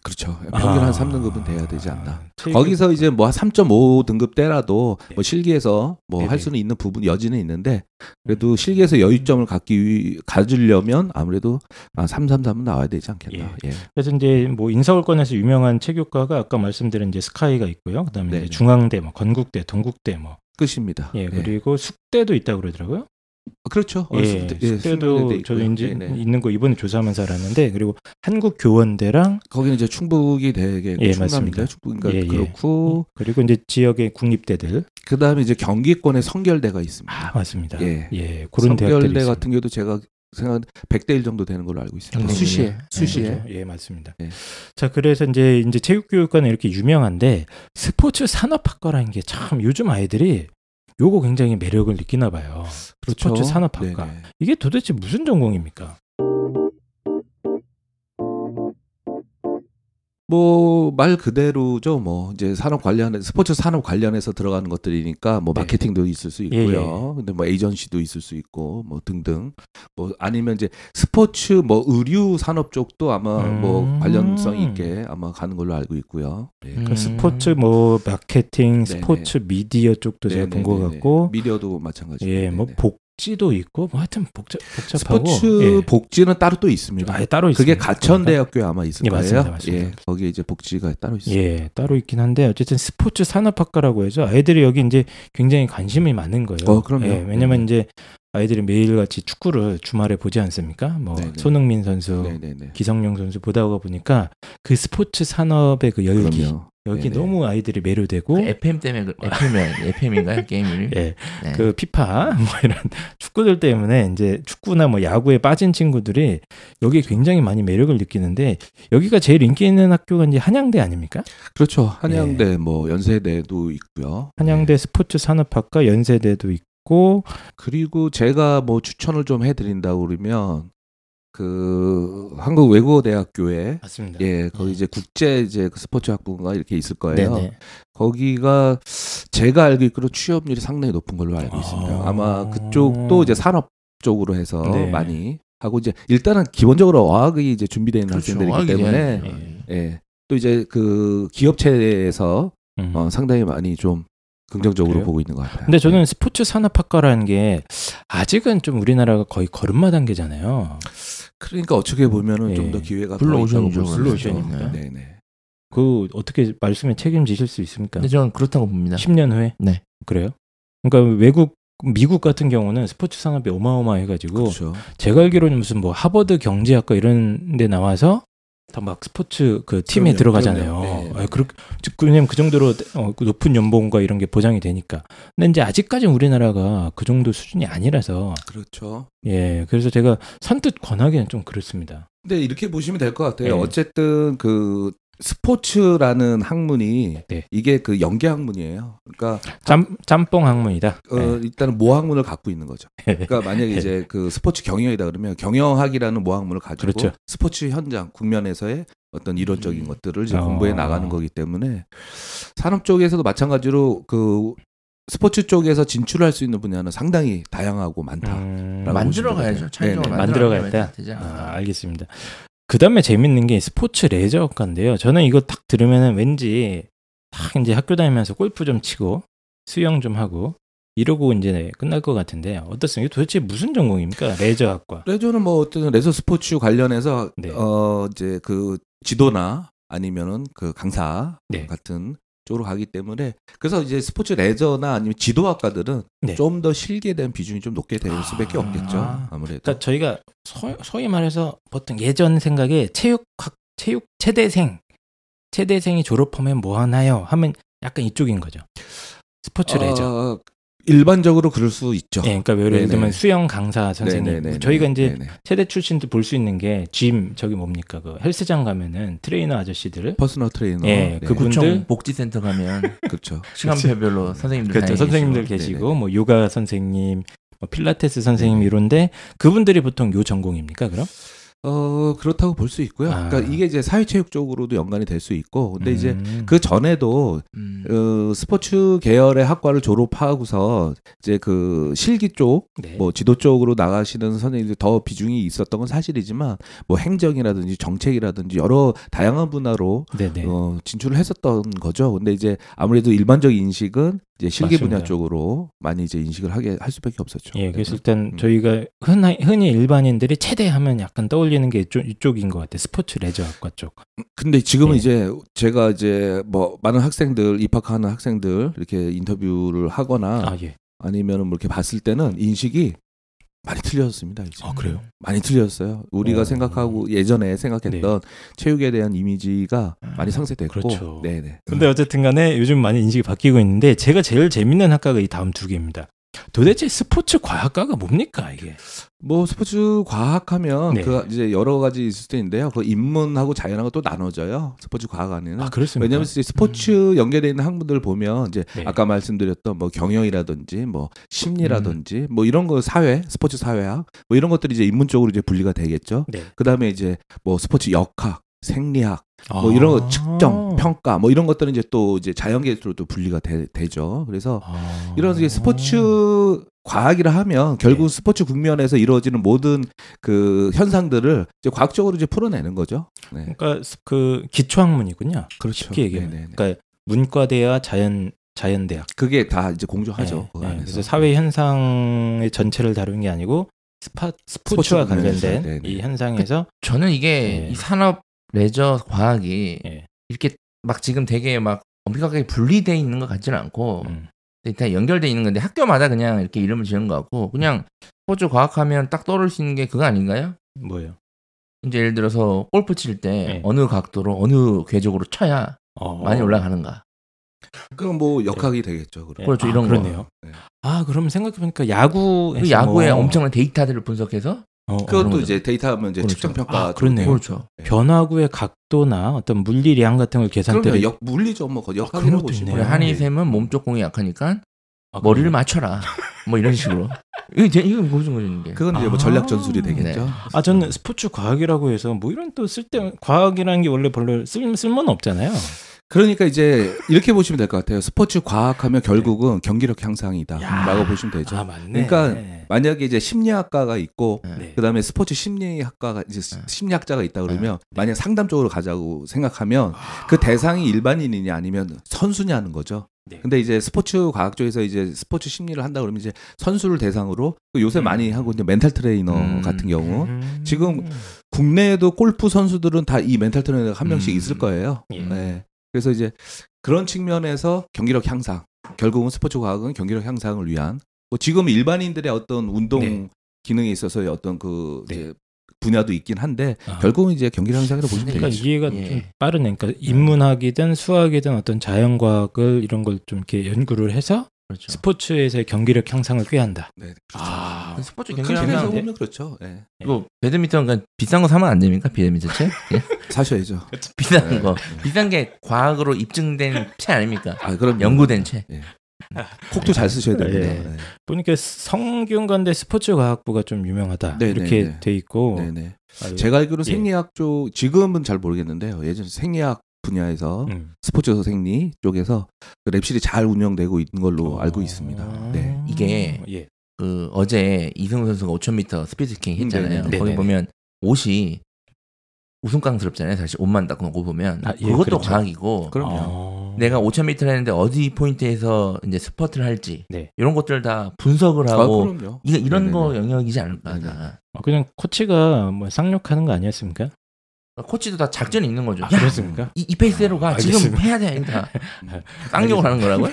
그렇죠 평균 아, 한 3등급은 돼야 되지 않나. 체육- 거기서 이제 뭐 3.5등급 때라도 네. 뭐 실기에서 뭐 네네. 할 수는 있는 부분 여지는 있는데 그래도 실기에서 여유점을 갖기 위 가지려면 아무래도 아, 333은 나와야 되지 않겠나. 예. 그래서 이제 뭐 인서울권에서 유명한 체육과가 아까 말씀드린 이제 스카이가 있고요. 그다음에 중앙대, 뭐 건국대, 동국대 뭐 끝입니다. 예, 그리고 숙대도 있다고 그러더라고요. 그렇죠. 어, 예, 예, 숙대도 숙대도 저도. 이제. 있는 거 이번에 조사하면서 알았는데 그리고 한국 교원대랑 거기는 이제 충북이 되게 예? 맞습니다. 충북인가 예, 예. 그렇고 그리고 이제 지역의 국립대들 그다음에 이제 경기권에 성결대가 있습니다. 아 맞습니다. 예. 예, 그런 성결대. 같은 경우도 제가 생각 100대 1 정도 되는 걸로 알고 있습니다. 수시에 네, 수시에 그렇죠. 예, 맞습니다. 예. 자, 그래서 이제 이제 체육교육과는 이렇게 유명한데 스포츠 산업학과라는 게 참 요즘 아이들이 요거 굉장히 매력을 느끼나 봐요. 스포츠 산업 학과. 그렇죠. 네네. 이게 도대체 무슨 전공입니까? 뭐 말 그대로죠. 뭐 이제 산업 관련 스포츠 산업 관련해서 들어가는 것들이니까 뭐 네. 마케팅도 있을 수 예, 있고요. 근데 뭐 에이전시도 있을 수 있고 뭐 등등. 뭐 아니면 이제 스포츠 뭐 의류 산업 쪽도 아마 뭐 음. 관련성 있게 아마 가는 걸로 알고 있고요. 예. 음. 그 스포츠 뭐 마케팅, 네네. 스포츠 미디어 쪽도 제가 본것 네네네네. 같고 미디어도 마찬가지. 예, 뭐복 지도 있고 뭐 하여튼 복잡 복잡하고 스포츠 예. 복지는 따로 또좀 있습니다. 아예 따로 그게 있습니다. 가천대학교에 아마 있을 예, 거예요. 맞습니다, 맞습니다. 예, 거기에 이제 복지가 따로 있어요. 예, 따로 있긴 한데 어쨌든 스포츠 산업학과라고 해서 아이들이 여기 이제 굉장히 관심이 많은 거예요. 어, 그럼요. 예, 왜냐면 네네. 이제 아이들이 매일같이 축구를 주말에 보지 않습니까? 뭐 네네. 손흥민 선수, 네네네. 기성용 선수 보다가 보니까 그 스포츠 산업의 그 열기 그럼요. 여기 네네. 너무 아이들이 매료되고 FM 때문에 그 FM FM인가요 게임 이름? 예, 네. 그 피파 뭐 이런 축구들 때문에 이제 축구나 뭐 야구에 빠진 친구들이 여기에 굉장히 많이 매력을 느끼는데 여기가 제일 인기 있는 학교가 이제 한양대 아닙니까? 그렇죠. 한양대 뭐 연세대도 있고요. 한양대 네. 스포츠 산업학과 연세대도 있고 그리고 제가 뭐 추천을 좀 해드린다고 그러면 그 한국 외국어 대학교에 맞습니다. 예 거기 이제 국제 이제 그 스포츠 학부가 이렇게 있을 거예요. 네네. 거기가 제가 알기로 취업률이 상당히 높은 걸로 알고 있습니다. 아. 아마 그쪽도 이제 산업 쪽으로 해서 네. 많이 하고 이제 일단은 기본적으로 어학이 이제 준비되어 있는 그렇죠. 학생들이기 때문에 돼야죠. 예. 예. 또 이제 그 기업체에서 음. 어, 상당히 많이 좀 긍정적으로 그래요? 보고 있는 것 같아요. 근데 저는 스포츠 산업학과라는 게 아직은 좀 우리나라가 거의 걸음마 단계잖아요. 그러니까 어떻게 보면은 예. 좀더 기회가 블루오션이죠, 블루오션이니까요. 있죠. 네네. 그 어떻게 말씀에 책임지실 수 있습니까? 근데 저는 그렇다고 봅니다. 10년 후에? 네. 그래요? 그러니까 외국 미국 같은 경우는 스포츠 산업이 어마어마해가지고 그렇죠. 제가 알기로는 무슨 뭐 하버드 경제학과 이런 데 나와서 다 막 스포츠 그 팀에 그럼요, 들어가잖아요. 그럼요. 네, 네. 아, 그렇, 왜냐면 그 정도로 어, 그 높은 연봉과 이런 게 보장이 되니까. 근데 이제 아직까지 우리나라가 그 정도 수준이 아니라서 그렇죠. 예, 그래서 제가 선뜻 권하기는 좀 그렇습니다. 근데 이렇게 보시면 될 것 같아요. 네. 어쨌든 그 스포츠라는 학문이 네. 이게 그 연계 학문이에요. 그러니까 짬 짬뽕 학문이다. 어, 일단은 모학문을 갖고 있는 거죠. (laughs) 네. 그러니까 만약에 이제 그 스포츠 경영이다 그러면 경영학이라는 모학문을 가지고 그렇죠. 스포츠 현장 국면에서의 어떤 이론적인 음. 것들을 이제 어. 공부해 나가는 거기 때문에 산업 쪽에서도 마찬가지로 그 스포츠 쪽에서 진출할 수 있는 분야는 상당히 다양하고 많다. 음, 만들어 가야죠. 차이점을 네네. 만들어 가야겠다. 되지 아. 알겠습니다. 그 다음에 재밌는 게 스포츠 레저학과인데요. 저는 이거 딱 들으면은 왠지 딱 이제 학교 다니면서 골프 좀 치고 수영 좀 하고 이러고 이제 끝날 것 같은데 어떻습니까? 도대체 무슨 전공입니까? 레저학과. 레저는 뭐 어떤 레저 스포츠 관련해서 네. 어 이제 그 지도나 아니면은 그 강사 네. 같은 쪽으로 가기 때문에 그래서 이제 스포츠 레저나 아니면 지도학과들은 네. 좀더 실기에 대한 비중이 좀 높게 될 수밖에 아. 없겠죠. 아무래도. 그러니까 저희가 소, 소위 말해서 보통 예전 생각에 체육학 체육 체대생 체대생이 졸업하면 뭐 하나요? 하면 약간 이쪽인 거죠. 스포츠 레저. 어, 일반적으로 그럴 수 있죠. 예, 그러니까 예를 네네. 들면 수영 강사 선생님. 네네네네. 저희가 이제 네네. 체대 출신들 볼수 있는 게 gym 저기 뭡니까 그 헬스장 가면은 트레이너 아저씨들 personal 트레이너. 예, 네. 그분- 구청 분들- 복지센터 가면 (laughs) 그렇죠. 시간표별로 선생님들 그렇죠. 선생님들 계시고 뭐 요가 선생님 뭐 필라테스 선생님 네네. 이런데 그분들이 보통 요 전공입니까 그럼? 어 그렇다고 볼 수 있고요. 아. 그러니까 이게 이제 사회체육 쪽으로도 연관이 될 수 있고, 근데 이제 음. 그 전에도 음. 어, 스포츠 계열의 학과를 졸업하고서 이제 그 실기 쪽, 네. 뭐 지도 쪽으로 나가시는 선생님들이 더 비중이 있었던 건 사실이지만, 뭐 행정이라든지 정책이라든지 여러 다양한 분야로 네네. 어, 진출을 했었던 거죠. 근데 이제 아무래도 일반적 인식은 이제 실기 분야 맞습니다. 쪽으로 많이 이제 인식을 하게 할 수밖에 없었죠. 예, 그래서 네. 일단 음. 저희가 흔히, 흔히 일반인들이 체대하면 약간 떠올리는 게 이쪽, 이쪽 인 것 같아요. 스포츠 레저학과 쪽. 근데 지금은 예. 이제 제가 이제 뭐 많은 학생들 입학하는 학생들 이렇게 인터뷰를 하거나 아 예. 아니면은 뭐 이렇게 봤을 때는 인식이 많이 틀려졌습니다. 이제. 아 그래요? 많이 틀렸어요. 우리가 어. 생각하고 예전에 생각했던 체육에 대한 이미지가 많이 상쇄됐고, 그렇죠. 네네. 근데 어쨌든간에 요즘 많이 인식이 바뀌고 있는데 제가 제일 재밌는 학과가 이 다음 두 개입니다. 도대체 스포츠 과학과가 뭡니까 이게? 뭐 스포츠 과학하면 네. 그 이제 여러 가지 있을 텐데요. 그 인문하고 자연하고 또 나눠져요. 스포츠 과학 안에는. 아 그렇습니까? 왜냐하면 스포츠 연계되어 있는 학문들 보면 이제 네. 아까 말씀드렸던 뭐 경영이라든지 뭐 음. 심리라든지 뭐 이런 거 사회 스포츠 사회학 뭐 이런 것들이 이제 인문 쪽으로 이제 분리가 되겠죠. 네. 그다음에 이제 뭐 스포츠 역학, 생리학 뭐 아. 이런 거 측정, 평가 뭐 이런 것들은 이제 또 이제 자연계로도 분리가 되, 죠 그래서 아. 이런 이제 스포츠 과학이라 하면 결국 네. 스포츠 국면에서 이루어지는 모든 그 현상들을 이제 과학적으로 이제 풀어내는 거죠. 네. 그러니까 스- 그 기초학문이군요. 그렇죠. 쉽게 얘기하면. 네네네. 그러니까 문과대와 자연 자연대학. 그게 다 이제 공조하죠. 그 네, 네. 안에서. 그래서 사회 현상의 전체를 다루는 게 아니고 스파, 스포츠와 스포츠 관련된 네 네. 이 현상에서 저는 이게 네. 이 산업 레저 과학이 예. 이렇게 막 지금 되게 막 엄격하게 분리돼 있는 것 같지는 않고 음, 다 연결돼 있는 건데 학교마다 그냥 이렇게 이름을 지은 것 같고 그냥 스포츠 과학하면 딱 떠오를 수 있는 게 그거 아닌가요? 뭐요? 이제 예를 들어서 골프 칠때 네. 어느 각도로 어느 궤적으로 쳐야 어. 많이 올라가는가? 그건 뭐 역학이 되겠죠. 그럼. 네. 그렇죠, 아, 이런 거. 그러네요. 네. 아 그럼 생각해보니까 야구 그 야구의 엄청난 데이터들을 분석해서 어, 그런 그것도. 이제 데이터하면 이제 그렇죠. 측정 평가 아, 그렇네요. 그렇죠. 변화구의 각도나 어떤 물리량 같은 걸 계산대로 그러면 역 물리죠. 뭐 역학이라고 것도 보시면. 우리 한의샘은 몸쪽 공이 약하니까 아, 머리를? 맞춰라. 뭐 이런 식으로. (laughs) 이거 제- 이거 무슨 거는 게. 그건 이제 아. 뭐 전략 전술이 되겠죠. 네. 아 저는 스포츠 과학이라고 해서 뭐 이런 또 쓸데 과학이라는 게 원래 별로 쓸 쓸모는 없잖아요. 그러니까 이제 이렇게 보시면 될 것 같아요. 스포츠 과학하면 결국은 경기력 향상이다라고 야. 보시면 되죠. 아 맞네. 그러니까 만약에 이제 심리학과가 있고 네. 그다음에 스포츠 심리학과가 이제 시- 네. 심리학자가 있다 그러면 네. 만약 상담 쪽으로 가자고 생각하면 그 대상이 일반인이냐 아니면 선수냐는 거죠. 네. 근데 이제 스포츠 과학 쪽에서 이제 스포츠 심리를 한다 그러면 이제 선수를 대상으로 그 요새 음. 많이 하고 있는 멘탈 트레이너 음. 같은 경우 음. 지금 국내에도 골프 선수들은 다 이 멘탈 트레이너가 한 명씩 음. 있을 거예요. 예. 네. 그래서 이제 그런 측면에서 경기력 향상, 결국은 스포츠 과학은 경기력 향상을 위한 뭐 지금 일반인들의 어떤 운동 네. 기능에 있어서의 어떤 그 네. 이제 분야도 있긴 한데 아. 결국은 이제 경기력 향상이라고 보시면 그러니까 되겠죠. 이해가 예. 좀 빠르네. 그러니까 인문학이든 수학이든 어떤 자연과학을 이런 걸 좀 이렇게 연구를 해서 그렇죠. 스포츠에서의 경기력 향상을 꾀한다. 네. 아, 스포츠 큰 경기력 틀에서 향상. 보면 그렇죠. 예. 이거 배드민턴 그냥 비싼 거 사면 안 됩니까? 배드민턴 채? 예? (laughs) 사셔야죠. (laughs) 비싼 네. 거. 비싼 게 과학으로 입증된 채 아닙니까? 아, 그럼 연구된 채. 콕도 잘 쓰셔야 됩니다. 예. 네. 보니까 성균관대 스포츠과학부가 좀 유명하다 네, 이렇게 네, 네. 돼 있고 네, 네. 제가 알기로 예. 생리학 쪽 지금은 잘 모르겠는데요. 예전 생리학 분야에서 음. 스포츠 생리 쪽에서 그 lab실이 잘 운영되고 있는 걸로 알고 있습니다. 네. 이게 예. 그 어제 이승우 선수가 5,000m 스피드 스케이팅 했잖아요. 음, 네네. 거기 네네. 보면 옷이 우스꽝스럽잖아요. 사실 옷만 딱 놓고 보면 아, 예, 그것도 그렇죠. 과학이고 그럼요. 아. 내가 5,000m를 했는데 어디 포인트에서 이제 스퍼트를 할지 네. 이런 것들 다 분석을 아, 하고 그럼요. 이, 이런 네네네. 거 영역이지 않을까. 어, 그냥 코치가 뭐 쌍욕하는 거 아니었습니까? 코치도 다 작전이 있는 거죠. 아, 야, 그렇습니까? 이, 이 페이스대로 가. 지금 알겠습니다. 해야 돼. 이거 다 (laughs) 쌍욕을 하는 거라고요?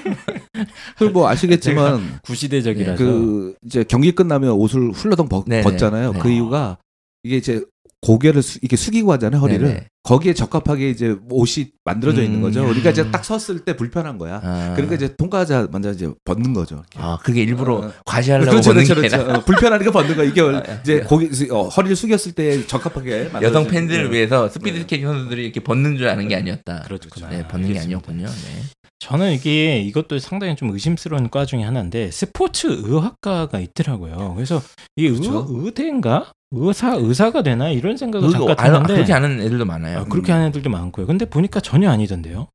(laughs) 그뭐 아시겠지만 구시대적이라서 그 이제 경기 끝나면 옷을 훌러덩 벗. 벗잖아요. 네. 그 이유가 이게 이제 고개를 수, 이렇게 숙이고 하잖아요 허리를 네네. 거기에 적합하게 이제 옷이 만들어져 있는 음. 거죠. 그러니까 이제 딱 섰을 때 불편한 거야. 아. 그러니까 이제 통과자 먼저 이제 벗는 거죠. 이렇게. 아, 그게 일부러 어. 과시하려고 그렇죠, 보는 그렇죠, 게 그렇죠. 아니라 어, 불편하니까 벗는 거 이게 아, 이제 아. 고개 수- 어, 허리를 숙였을 때 적합하게 만들어져 여성 팬들을 거예요. 위해서 스피드 네. 스케이팅 선수들이 이렇게 벗는 줄 아는 게 아니었다. 그렇구나. 네, 벗는 게 알겠습니다. 아니었군요. 네. 저는 이게 이것도 상당히 좀 의심스러운 과 중에 하나인데 스포츠 의학과가 있더라고요. 그래서 이게 그렇죠. 의, 의대인가? 의사 의사가 되나 이런 생각을 잠깐 알- 했는데 그렇게 하는 애들도 많아요. 아, 그렇게 하는 애들도 많고요. 근데 보니까 전혀 아니던데요.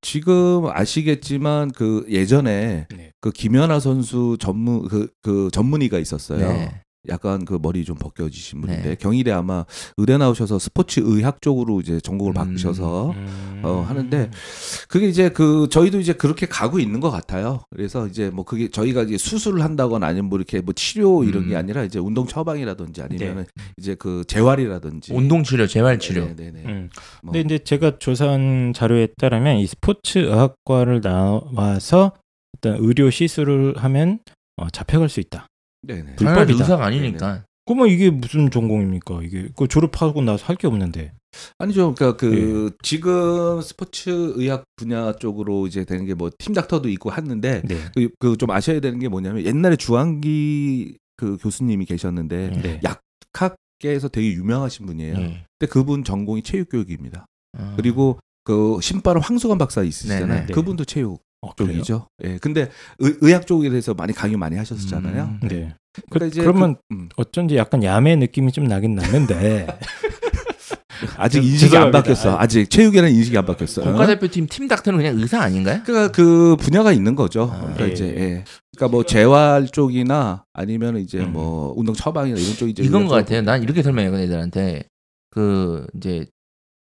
지금 아시겠지만 그 예전에 네. 그 김연아 선수 전문 그, 그 전문의가 있었어요. 네. 약간 그 머리 좀 벗겨지신 분인데 네. 경희대 아마 의대 나오셔서 스포츠 의학 쪽으로 이제 전공을 음. 바꾸셔서 음. 어, 하는데 그게 이제 그 저희도 이제 그렇게 가고 있는 것 같아요. 그래서 이제 뭐 그게 저희가 이제 수술을 한다거나 아니면 뭐 이렇게 뭐 치료 이런 음. 게 아니라 이제 운동 처방이라든지 아니면은 이제 그 재활이라든지 운동 치료, 재활 치료. 네, 네, 네. 음. 뭐 근데 이제 제가 조사한 자료에 따르면 이 스포츠 의학과를 나와서 어떤 의료 시술을 하면 어, 잡혀갈 수 있다. 네, 네. 불법이다. 의사가 아니니까. 그러면 이게 무슨 전공입니까? 이게 그 졸업하고 나서 할 게 없는데. 아니죠. 그러니까 그 예. 지금 스포츠 의학 분야 쪽으로 이제 되는 게 뭐 팀 닥터도 있고 하는데 네. 그좀 아셔야 되는 게 뭐냐면 옛날에 주한기 그 교수님이 계셨는데 네. 약학계에서 되게 유명하신 분이에요. 네. 근데 그분 전공이 체육 교육입니다. 아. 그리고 그 신바람 황수관 박사 있으시잖아요. 네네. 그분도 체육 어? 쪽이죠. 예. 근데 의, 의학 쪽에 대해서 많이 강의 많이 하셨었잖아요. 음. 네. 그, 그러니까 이제 그러면 그- 음. 어쩐지 약간 야매 느낌이 좀 나긴 나는데. (laughs) 아직 죄- 인식이 안 죄송합니다. 바뀌었어. 아직 체육에는 인식이 안 바뀌었어. 국가대표팀 팀 닥터는 그냥 의사 아닌가요? 그러니까 그 분야가 있는 거죠. 아, 그러니까 예. 이제 예. 그러니까 뭐 재활 쪽이나 아니면 이제 음. 뭐 운동 처방이나 이런 쪽이 이제 이건 것 쪽- 같아요. 난 이렇게 설명해요, 애들한테. 그 이제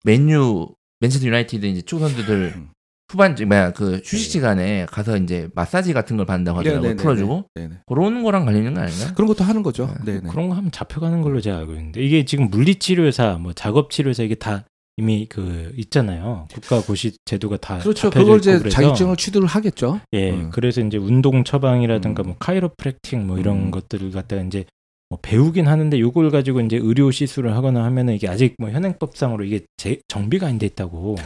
맨유, 맨체스터 유나이티드 이제 축구 선수들 음. 후반 뭐야 그 휴식 시간에 가서 이제 마사지 같은 걸 받는다고 하더라고 네네네네. 요 풀어주고 네네. 그런 거랑 관련 있는 거 아닌가? 그런 것도 하는 거죠. 아, 네네. 그런 거 하면 잡혀가는 걸로 제가 알고 있는데 이게 지금 물리치료사, 뭐 작업치료사 이게 다 이미 그 있잖아요. 국가 고시 제도가 다 그렇죠. 그걸 이제 그래서 자격증을 취득을 하겠죠. 예, 음. 그래서 이제 운동 처방이라든가 음. 뭐 카이로프랙틱 뭐 이런 음. 것들을 갖다가 이제 뭐 배우긴 하는데 요걸 가지고 이제 의료 시술을 하거나 하면은 이게 아직 뭐 현행법상으로 이게 제, 정비가 안 돼 있다고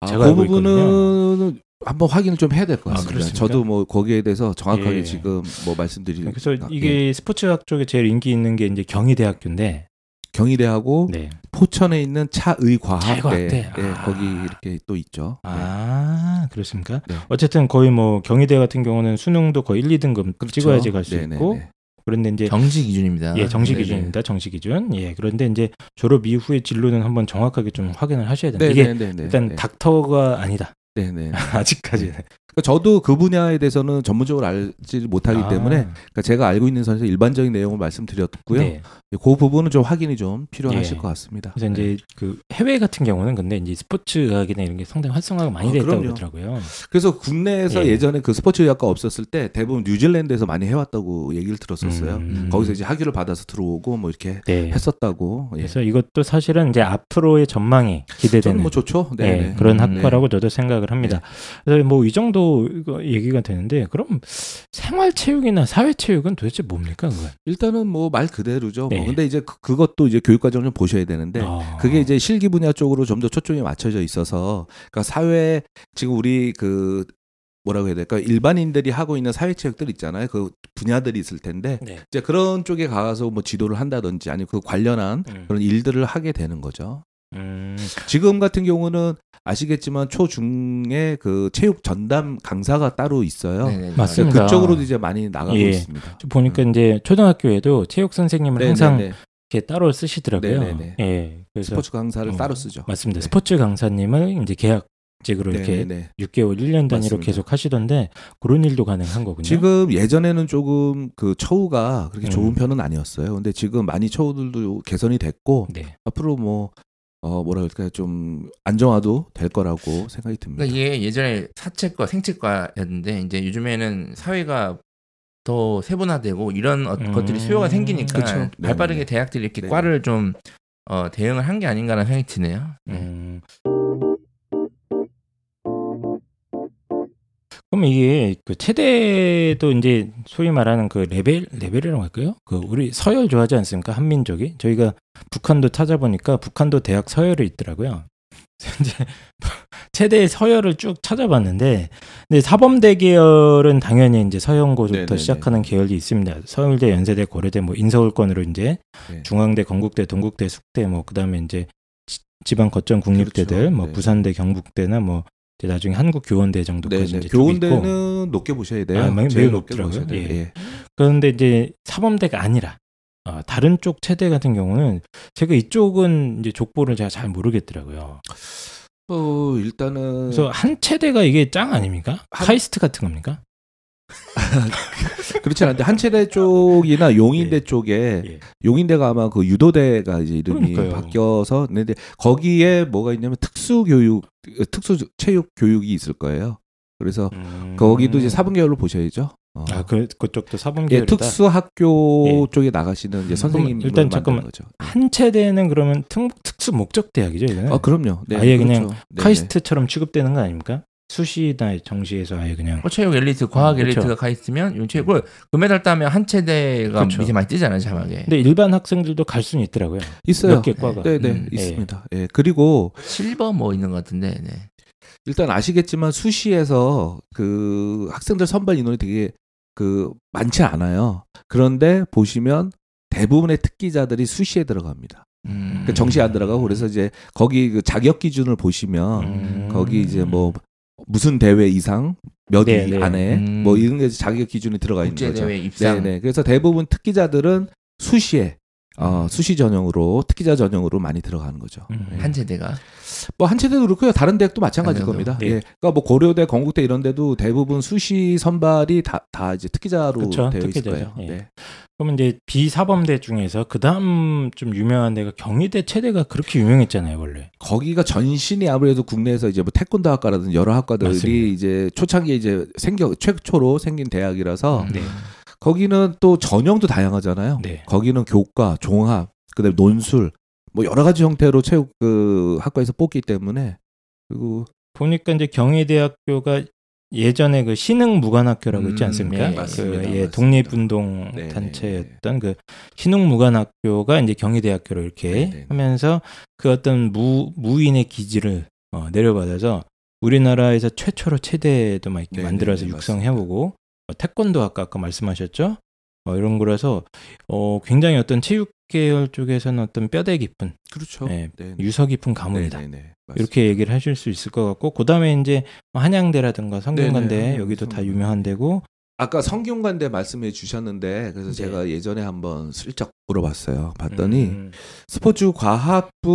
아, 제가 그 부분은 한번 확인을 좀 해야 될것 아, 같습니다. 그렇습니까? 저도 뭐 거기에 대해서 정확하게 예. 지금 뭐 말씀드릴 그래서 아, 이게 예. 스포츠학 쪽에 제일 인기 있는 게 이제 경희대학교인데 경희대하고 네. 포천에 있는 차의과학대 차의과학대. 예, 아. 거기 이렇게 또 있죠. 아 그렇습니까? 네. 어쨌든 거의 뭐 경희대 같은 경우는 수능도 거의 1, 2등급 그렇죠. 찍어야지 갈 수. 있고 그런데 이제 정시 기준입니다. 예 정시 네네. 기준입니다. 정시 기준. 예 그런데 이제 졸업 이후의 진로는 한번 정확하게 좀 확인을 하셔야 된다. 이게 네네네. 일단 네. 닥터가 아니다. 네네. (laughs) 아직까지는. 그러니까 저도 그 분야에 대해서는 전문적으로 알지 못하기 아, 때문에 그러니까 제가 알고 있는 선에서 일반적인 내용을 말씀드렸고요. 네. 그 부분은 좀 확인이 좀 필요하실 예. 것 같습니다. 그래서 이제 그 해외 같은 경우는 근데 이제 스포츠 의학이나 이런 게 상당히 활성화가 많이 아, 됐다고 그럼요. 그러더라고요. 그래서 국내에서 예. 예. 전에그 스포츠 의학과 없었을 때 대부분 뉴질랜드에서 많이 해왔다고 얘기를 들었었어요. 음. 거기서 이제 학위를 받아서 들어오고 뭐 이렇게 네. 했었다고. 예. 그래서 이것도 사실은 이제 앞으로의 전망이 기대되는 저는 뭐 좋죠. 네. 예, 네. 그런 음, 학과라고 저도 생각을 합니다. 그래서 뭐 이 정도 이거 얘기가 되는데 그럼 생활체육이나 사회체육은 도대체 뭡니까 그건? 일단은 뭐 말 그대로죠. 네. 뭐 근데 이제 그, 그것도 이제 교육 과정을 좀 보셔야 되는데 아. 그게 이제 실기 분야 쪽으로 좀 더 초점이 맞춰져 있어서 그러니까 사회 지금 우리 그 뭐라고 해야 될까 일반인들이 하고 있는 사회체육들 있잖아요. 그 분야들이 있을 텐데 네. 이제 그런 쪽에 가서 뭐 지도를 한다든지 아니면 그 관련한 음. 그런 일들을 하게 되는 거죠. 음, 지금 같은 경우는 아시겠지만 초중에 그 체육 전담 강사가 따로 있어요. 네네네. 맞습니다. 그쪽으로도 이제 많이 나가고 예. 있습니다. 좀 보니까 음. 이제 초등학교에도 체육 선생님을 네, 항상 네, 네. 이렇게 따로 쓰시더라고요. 네, 네, 네. 예, 그래서 스포츠 강사를 어, 따로 쓰죠. 맞습니다. 네. 스포츠 강사님을 이제 계약 직으로 네, 이렇게 네, 네. 6개월, 1년 단위로 맞습니다. 계속 하시던데 그런 일도 가능한 거군요. 지금 예전에는 조금 그 처우가 그렇게 음. 좋은 편은 아니었어요. 근데 지금 많이 처우들도 개선이 됐고 네. 앞으로 뭐 어 뭐라 그럴까요 좀 안정화도 될 거라고 생각이 듭니다. 그러니까 이게 예전에 사체과, 생체과였는데 이제 요즘에는 사회가 더 세분화되고 이런 어- 음. 것들이 수요가 생기니까 그쵸. 발빠르게 네네네. 대학들이 이렇게 네네. 과를 좀 어, 대응을 한 게 아닌가라는 생각이 드네요. 음. 그럼 이게 그 체대도 이제 소위 말하는 그 레벨 레벨이라고 할까요? 그 우리 서열 좋아하지 않습니까? 한민족이 저희가 북한도 찾아보니까 북한도 대학 서열이 있더라고요. 이제 (laughs) 체대 서열을 쭉 찾아봤는데, 근데 사범대 계열은 당연히 이제 서영고부터 네네네. 시작하는 계열이 있습니다. 서울대, 연세대, 고려대, 뭐 인서울권으로 이제 네. 중앙대, 건국대, 동국대, 숙대, 뭐 그다음에 이제 지- 지방 거점 국립대들, 그렇죠. 뭐 네. 부산대, 경북대나 뭐 이제 나중에 한국 교원대 정도까지 네네. 이제 쭉 있고. 교원대는 높게 보셔야 돼요. 아, 매우 제일 높더라고요. 예. 예. 그런데 이제 사범대가 아니라 어, 다른 쪽 체대 같은 경우는 제가 이쪽은 이제 족보를 제가 잘 모르겠더라고요. 어 일단은 그래서 한 체대가 이게 짱 아닙니까? 한- 카이스트 같은 겁니까? (laughs) 그렇지 않은데 한체대 쪽이나 용인대 예. 쪽에 예. 용인대가 아마 그 유도대가 이제 이름이 그러니까요. 바뀌어서 근데 거기에 뭐가 있냐면 특수 교육 특수 체육 교육이 있을 거예요. 그래서 음. 거기도 이제 사분 계열로 보셔야죠. 어. 아, 그 그쪽도 사범 예, 계열이다. 특수 학교 예. 쪽에 나가시는 이제 선생님 일단 잠깐만. 거죠. 한 체대는 그러면 특, 특수 목적 대학이죠, 이거는. 아 그럼요. 네, 아예 그냥 그렇죠. 네네. 카이스트처럼 취급되는 거 아닙니까? 수시나 정시에서 아예 그냥 뭐 체육 엘리트, 과학 음, 그쵸. 엘리트가 가 있으면 요 체육을 금메달 따면 한 체대가 그쵸. 밑에 많이 뜨잖아요, 자막에. 근데 일반 학생들도 갈 수는 있더라고요. 있어요. 몇개 과가. 네 네 음, 예. 있습니다. 예 그리고 실버 뭐 있는 것 같은데. 네. 일단 아시겠지만 수시에서 그 학생들 선발 인원이 되게 그 많지 않아요. 그런데 보시면 대부분의 특기자들이 수시에 들어갑니다. 음. 그러니까 정시 안 들어가고 그래서 이제 거기 그 자격 기준을 보시면 음. 거기 이제 뭐 무슨 대회 이상 몇 위 네, 네. 안에 음. 뭐 이런 게 자격 기준이 들어가 있는 국제 거죠. 대회 입상. 네네. 그래서 대부분 특기자들은 수시에 어, 수시 전형으로 특기자 전형으로 많이 들어가는 거죠. 음. 예. 한 체대가. 뭐 한체대도 그렇고요. 다른 대학도 마찬가지일 다른 겁니다. 네. 예. 그러니까 뭐 고려대, 건국대 이런 데도 대부분 수시 선발이 다, 다 이제 특기자로 그쵸, 되어 있을 특기자죠. 거예요. 예. 네. 그러면 이제 비사범대 중에서 그 다음 좀 유명한 데가 경희대 체대가 그렇게 유명했잖아요, 원래. 거기가 전신이 아무래도 국내에서 이제 뭐 태권도 학과라든지 여러 학과들이 맞습니다. 이제 초창기에 이제 생겨 최초로 생긴 대학이라서 네. 거기는 또 전형도 다양하잖아요. 네. 거기는 교과, 종합, 그다음에 논술 뭐 여러 가지 형태로 체육 그 학과에서 뽑기 때문에 그리고 보니까 이제 경희대학교가 예전에 그 신흥 무관학교라고 있지 음, 않습니까? 네, 그 맞습니다. 예. 독립운동 네, 단체였던 그 신흥 무관학교가 이제 경희대학교로 이렇게 네, 네. 하면서 그 어떤 무 무인의 기지를 어, 내려받아서 우리나라에서 최초로 체대도 막 이렇게 네, 만들어서 네, 네, 육성해보고 어, 태권도 아까 아까 말씀하셨죠? 어, 이런 거라서 어, 굉장히 어떤 체육 계열 쪽에서는 어떤 뼈대 깊은 그렇죠. 네, 네. 유서 깊은 가문이다. 네, 네. 이렇게 얘기를 하실 수 있을 것 같고 그다음에 이제 뭐 한양대라든가 성균관대 네네, 여기도 다. 유명한 데고 아까 성균관대 말씀해 주셨는데 그래서 네. 제가 예전에 한번 슬쩍 물어봤어요. 봤더니 음, 스포츠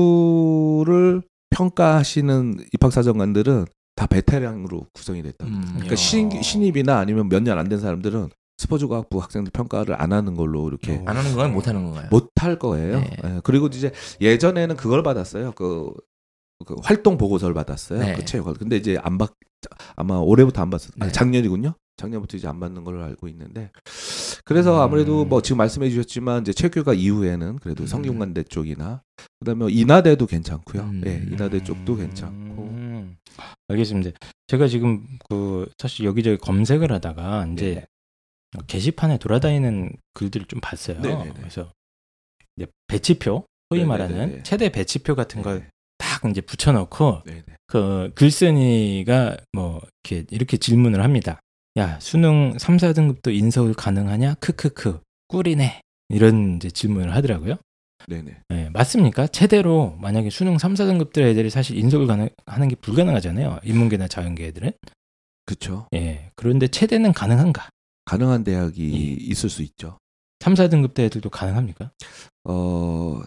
과학부를 평가하시는 입학사정관들은 다 베테랑으로 구성이 됐다. 음. 그러니까 야. 신, 신입이나 아니면 몇 년 안 된 사람들은 스포츠 과학부 학생들 평가를 안 하는 걸로 이렇게 어. 안 하는 건가요? 못 하는 건가요? 못 할 거예요. 네. 예, 그리고 이제 예전에는 그걸 받았어요. 그, 그 활동 보고서를 받았어요. 네. 그 체육관. 근데 이제 안 받, 아마 올해부터 안 받았, 아니, 네. 작년이군요. 작년부터 이제 안 받는 걸로 알고 있는데. 그래서 음. 아무래도 뭐 지금 말씀해 주셨지만 이제 체육교과 이후에는 그래도 음. 성균관대 쪽이나 그다음에 뭐 인하대도 괜찮고요. 음. 예, 인하대 쪽도 괜찮고. 음, 알겠습니다. 제가 지금 그 사실 여기저기 검색을 하다가 이제 네. 게시판에 돌아다니는 글들을 좀 봤어요. 네네네. 그래서 이제 배치표, 소위 네네네네. 말하는 최대 배치표 같은 네. 걸딱 이제 붙여놓고 네, 네. 그 글쓴이가 뭐 이렇게 이렇게 질문을 합니다. 야 수능 3, 4등급도 인서울 가능하냐? 크크크 꿀이네 이런 이제 질문을 하더라고요. 네, 네. 네, 맞습니까? 최대로 만약에 수능 3, 4등급들 애들이 사실 인서울 가능, 하는 게 불가능하잖아요. 인문계나 자연계 애들은. 그렇죠. 예. 그런데 최대는 가능한가? 가능한 대학이 예. 있을 수 있죠. 3, 4등급 대 애들도 가능합니까? 어,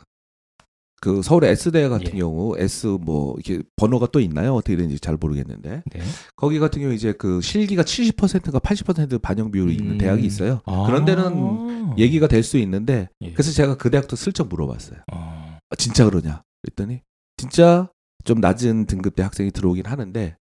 그 서울의 S대 같은 예. 경우 S 뭐 이렇게 번호가 또 있나요? 어떻게 되는지 잘 모르겠는데 네. 거기 같은 경우 이제 그 실기가 70%가 80% 반영 비율이 있는 음. 대학이 있어요. 아. 그런 데는 얘기가 될 수 있는데 예. 그래서 제가 그 대학도 슬쩍 물어봤어요. 어. 아, 진짜 그러냐? 그랬더니 진짜 좀 낮은 등급대 학생이 들어오긴 하는데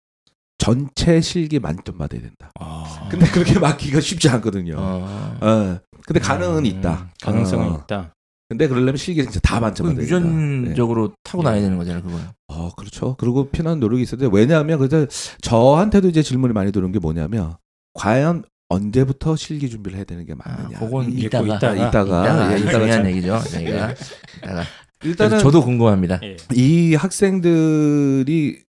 전체 실기 만점 받아야 된다. 아. 근데 그렇게 맞기가 쉽지 않거든요. 어. 어. 근데 가능은 음, 있다. 가능성은 어. 있다. 근데 그러려면 실기 진짜 다 만점 받아야 된다. 네. 유전적으로 타고 나야 되는 거잖아요, 그건. 어, 그렇죠. 그리고 피난 노력이 있었는데 왜냐하면 그래서 저한테도 이제 질문이 많이 드는 게 뭐냐면 과연 언제부터 실기 준비를 해야 되는 게 맞느냐. 아, 그건 이- 이따가 이따가, 이따가 이따가 예, 이따가 중요한 참- 얘기죠. 저희가 (laughs) 이따가. 일단은 저도 궁금합니다. 예. 이 학생들이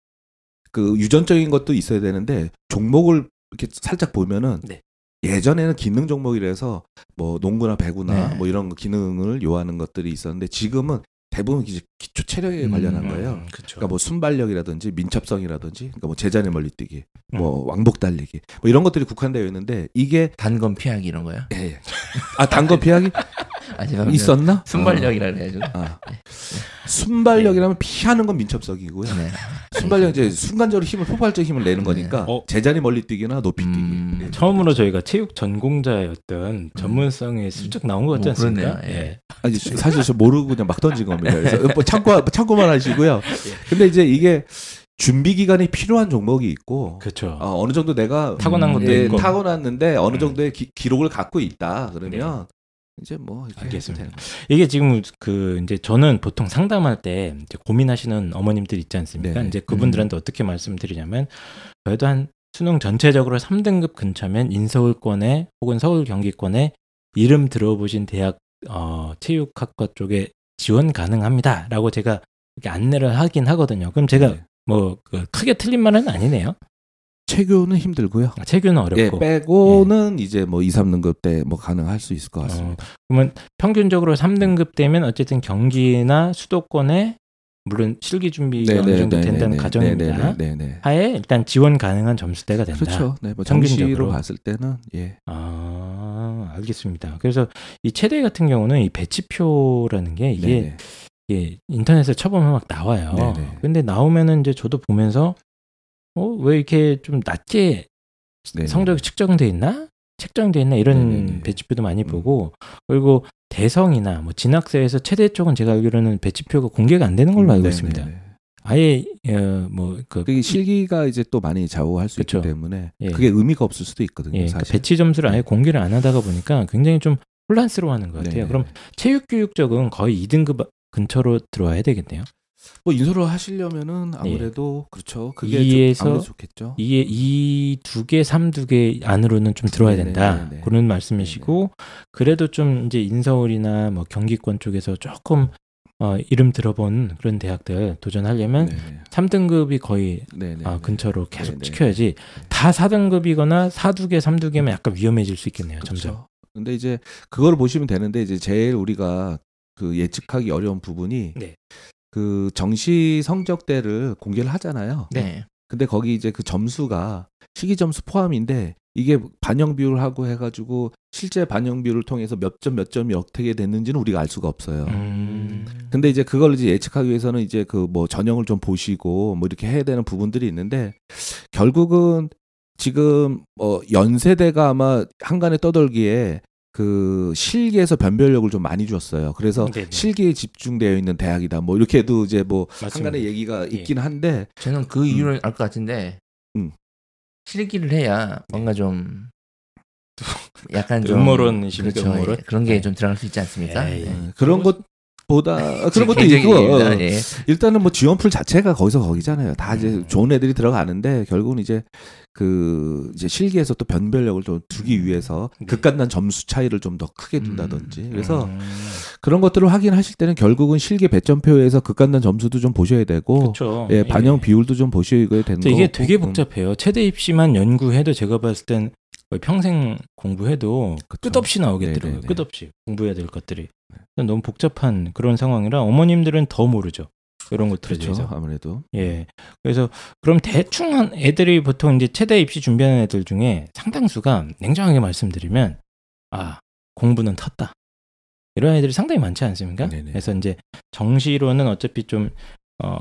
그 유전적인 것도 있어야 되는데 종목을 이렇게 살짝 보면은 네. 예전에는 기능 종목이라서 뭐 농구나 배구나 네. 뭐 이런 거 기능을 요하는 것들이 있었는데 지금은 대부분 이제 기초 체력에 음, 관련한 거예요. 음, 그쵸. 그러니까 뭐 순발력이라든지 민첩성이라든지 그러니까 뭐 제자리 멀리뛰기, 음. 뭐 왕복 달리기 뭐 이런 것들이 국한되어 있는데 이게 단검 피하기 이런 거요? 예, 예. 아 단거 피하기 (laughs) 아, 죄송합니다. 있었나? 순발력이라 그래가지고. 어. 아. 순발력이라면 피하는 건 민첩성이고요. 네. 순발력 이제 순간적으로 힘을 폭발적 힘을 내는 거니까 어. 제자리 멀리 뛰기나 높이 뛰기. 음, 처음으로 저희가 체육 전공자였던 전문성이 슬쩍 나온 것 같지 뭐 않습니까? 그렇네요. 예. 아니 사실 저 모르고 그냥 막 던진 겁니다. 그래서 뭐 참고 참고만 하시고요. (laughs) 근데 이제 이게 준비 기간이 필요한 종목이 있고 그렇죠. 어, 어느 정도 내가 타고난 것도 예, 있고. 타고났는데 어느 음. 정도의 기, 기록을 갖고 있다. 그러면 이제 뭐 알겠습니다. 이게 지금 그 이제 저는 보통 상담할 때 이제 고민하시는 어머님들 있지 않습니까? 네네. 이제 그분들한테 어떻게 말씀드리냐면 그래도 한 수능 전체적으로 3등급 근처면 인서울권에 혹은 서울 경기권에 이름 들어보신 대학 어, 체육학과 쪽에 지원 가능합니다라고 제가 이렇게 안내를 하긴 하거든요. 그럼 제가 네. 뭐 그 크게 틀린 말은 아니네요. 체교는 힘들고요. 아, 체교는 예, 어렵고 빼고는 이제 뭐 2, 3등급 때 뭐 가능할 수 있을 것 같습니다. 어, 그러면 평균적으로 3등급 되면 어쨌든 경기나 수도권에 물론 실기 준비가 어느 정도 된다는 가정입니다. 네네네. 하에 일단 지원 가능한 점수대가 된다. 그렇죠. 네, 뭐 평균적으로. 정시로 봤을 때는 예. 아, 알겠습니다. 그래서 이 체대 같은 경우는 이 배치표라는 게 이게 네네. 예, 인터넷에 쳐보면 막 나와요. 네네. 근데 나오면은 이제 저도 보면서 어, 왜 이렇게 좀 낮게 네네. 성적이 측정돼 있나? 책정돼 있나 이런 네네네. 배치표도 많이 음. 보고 그리고 대성이나 뭐 진학세에서 최대 쪽은 제가 알기로는 배치표가 공개가 안 되는 걸로 알고 네네네. 있습니다. 아예 어, 뭐그 그게 실기가 이제 또 많이 좌우할 수 그쵸. 있기 때문에 예. 그게 의미가 없을 수도 있거든요. 예, 그러니까 사실. 배치 점수를 아예 네. 공개를 안 하다가 보니까 굉장히 좀 혼란스러워하는 것 같아요. 네네. 그럼 체육교육 쪽은 거의 2등급 근처로 들어와야 되겠네요. 뭐 인솔을 하시려면은 아무래도 그렇죠. 그게 예. 이에서 좀 아무래도 좋겠죠. 이에 이두 개, 삼두개 안으로는 좀 들어와야 네네, 된다. 네네. 그런 말씀이시고 그래도 좀 이제 인서울이나 뭐 경기권 쪽에서 조금 어, 이름 들어본 그런 대학들 도전하려면 네네. 3등급이 거의 네네. 아, 근처로 계속 네네. 지켜야지 다 4등급이거나 4, 2개, 3, 2개면 약간 위험해질 수 있겠네요. 점점. 그렇죠. 근데 이제 그걸 보시면 되는데 이제 제일 우리가 그 예측하기 어려운 부분이 네. 그 정시 성적대를 공개를 하잖아요. 네. 근데 거기 이제 그 점수가 시기 점수 포함인데 이게 반영 비율을 하고 해가지고 실제 반영 비율을 통해서 몇 점 몇 점이 어떻게 됐는지는 우리가 알 수가 없어요. 음. 근데 이제 그걸 이제 예측하기 위해서는 이제 그 뭐 전형을 좀 보시고 뭐 이렇게 해야 되는 부분들이 있는데 결국은 지금 어 연세대가 아마 한간에 떠돌기에 그 실기에서 변별력을 좀 많이 줬어요. 그래서 네네. 실기에 집중되어 있는 대학이다. 뭐 이렇게도 이제 뭐 맞습니다. 한간의 얘기가 예. 있긴 한데 저는 그 이유를 알것 같은데 음. 실기를 해야 뭔가 좀 (laughs) 약간 좀 음모론이십니까, 그렇죠. 음모론? 예. 그런 게 네. 좀 들어갈 수 있지 않습니까? 네. 어, 그런 것 보다 (laughs) 아, 그런 것도 있고. 어, 예. 일단은 뭐 지원풀 자체가 거기서 거기잖아요. 다 이제 음. 좋은 애들이 들어가는데 결국은 이제 그 이제 실기에서 또 변별력을 좀 두기 위해서 네. 극간단 점수 차이를 좀 더 크게 둔다든지 그래서 음. 그런 것들을 확인하실 때는 결국은 실기 배점표에서 극간단 점수도 좀 보셔야 되고 그렇죠. 예, 반영 비율도 좀 보셔야 되는 거. 이게 되게 복잡해요. 최대 입시만 연구해도 제가 봤을 땐 거의 평생 공부해도 그쵸. 끝없이 나오겠더라고요. 네네네. 네. 끝없이 공부해야 될 것들이 너무 복잡한 그런 상황이라 어머님들은 더 모르죠. 이런 것들에 그렇죠. 아무래도 예. 그래서 그럼 대충 한 애들이 보통 이제 최대 입시 준비하는 애들 중에 상당수가 냉정하게 말씀드리면 아 공부는 텄다. 이런 애들이 상당히 많지 않습니까? 네네. 그래서 이제 정시로는 어차피 좀 어,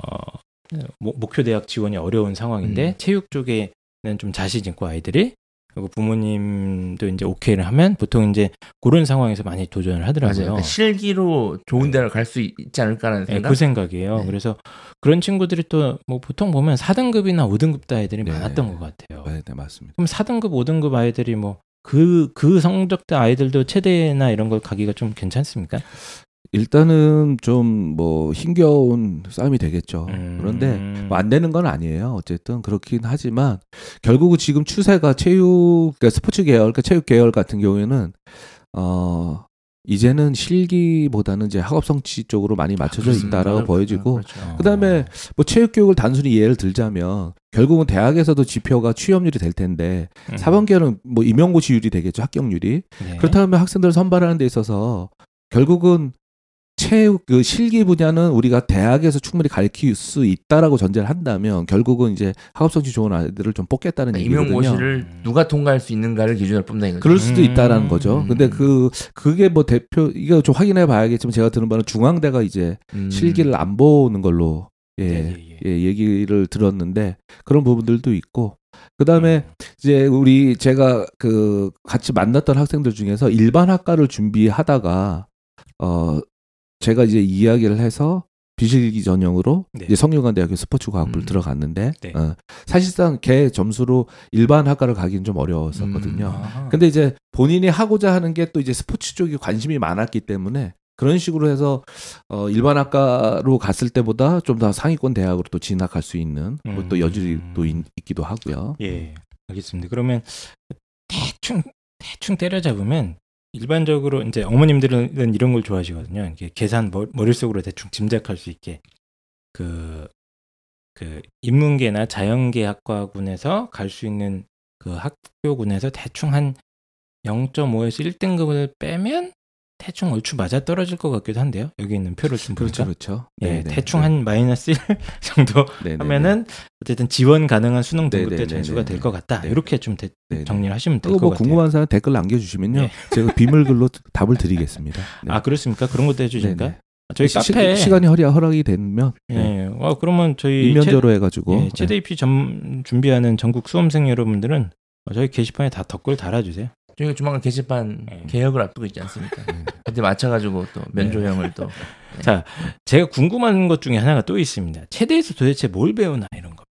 목- 목표 대학 지원이 어려운 상황인데 음. 체육 쪽에는 좀 자신 있고 아이들이 그리고 부모님도 이제 오케이를 하면 보통 이제 그런 상황에서 많이 도전을. 하더라고요. 그러니까 실기로 좋은 데를 갈 수 있지 않을까라는 네, 생각. 그 생각이에요. 네. 그래서 그런 친구들이 또 뭐 보통 보면 4등급이나 5등급 아이들이 네. 많았던 것 같아요. 네, 네, 맞습니다. 그럼 4등급, 5등급 아이들이 뭐 그 그 성적대 아이들도 체대나 이런 걸 가기가 좀 괜찮습니까? 일단은 좀 뭐 힘겨운 싸움이 되겠죠. 음. 그런데 뭐 안 되는 건 아니에요. 어쨌든 그렇긴 하지만 결국은 지금 추세가 체육 그러니까 스포츠 계열, 그러니까 체육 계열 같은 경우에는 어 이제는 실기보다는 이제 학업 성취 쪽으로 많이 맞춰져. 있다라고 그렇죠. 보여지고 그렇죠. 그다음에 뭐 체육 교육을 단순히 예를 들자면 결국은 대학에서도 지표가 취업률이 될 텐데 음. 사범계는 뭐 임용고시율이 되겠죠 합격률이 네. 그렇다면 학생들을 선발하는 데 있어서 결국은 체육 그 실기 분야는 우리가 대학에서 충분히 가르칠 수 있다라고 전제를 한다면 결국은 이제 학업 성취 좋은 아이들을 좀 뽑겠다는 그러니까 얘기거든요. 임용고시를 누가 통과할 수 있는가를 기준으로 뽑는다 이거죠. 그럴 수도 음. 있다라는 거죠. 근데 그 그게 뭐 대표 이거 좀 확인해 봐야겠지만 제가 들은 바는 중앙대가 이제 음. 실기를 안 보는 걸로 예, 네, 예, 예. 예, 얘기를 들었는데 그런 부분들도 있고 그다음에 이제 우리 제가 그 같이 만났던 학생들 중에서 일반 학과를 준비하다가 어 제가 이제 이야기를 해서 비실기 전형으로 네. 이제 성균관대학교 스포츠과학부를 음. 들어갔는데 네. 어, 사실상 걔 점수로 일반 학과를 가기는 좀 어려웠었거든요. 음. 아하. 근데 이제 본인이 하고자 하는 게 또 이제 스포츠 쪽에 관심이 많았기 때문에 그런 식으로 해서 어 일반 학과로 갔을 때보다 좀 더 상위권 대학으로 또 진학할 수 있는 음. 뭐또 여지도 또 있, 있기도 하고요. 예, 알겠습니다. 그러면 대충 대충 때려잡으면 일반적으로 이제 어머님들은 이런 걸 좋아하시거든요. 이게 계산 머, 머릿속으로 대충 짐작할 수 있게 그, 그 인문계나 자연계 학과군에서 갈 수 있는 그 학교군에서 대충 한 0.5에서 1등급을 빼면 대충 얼추 맞아 떨어질 것 같기도 한데요. 여기 있는 표를 좀 그렇죠, 보니까 그렇죠. 예, 네네. 대충 한 마이너스 1 (laughs) 정도 네네네. 하면은 어쨌든 지원 가능한 수능 등급 때. 점수가 될 것 같다. 네. 이렇게 좀 대- 네네. 정리를 하시면 될 그거 것뭐 같아요. 궁금한 사람 댓글 남겨주시면요. 네. 제가 비밀글로 답을 드리겠습니다. (laughs) 네. 아 그렇습니까? 그런 것도 해주실까? 네네. 저희 시- 카페 시, 간이 허리 허락이 되면 네. 예, 어, 그러면 저희 일면제로 해가지고 체, 예, 네. 체대 입시 점 준비하는 전국 수험생 여러분들은 어, 저희 게시판에 다 댓글 달아주세요. 저희가 조만간 게시판 네. 개혁을 앞두고 있지 않습니까? 네. 그때 맞춰가지고 또 면조형을 또 자, 제가 궁금한 것 중에 하나가 또 있습니다. 체대에서 도대체 뭘 배우나 이런 거.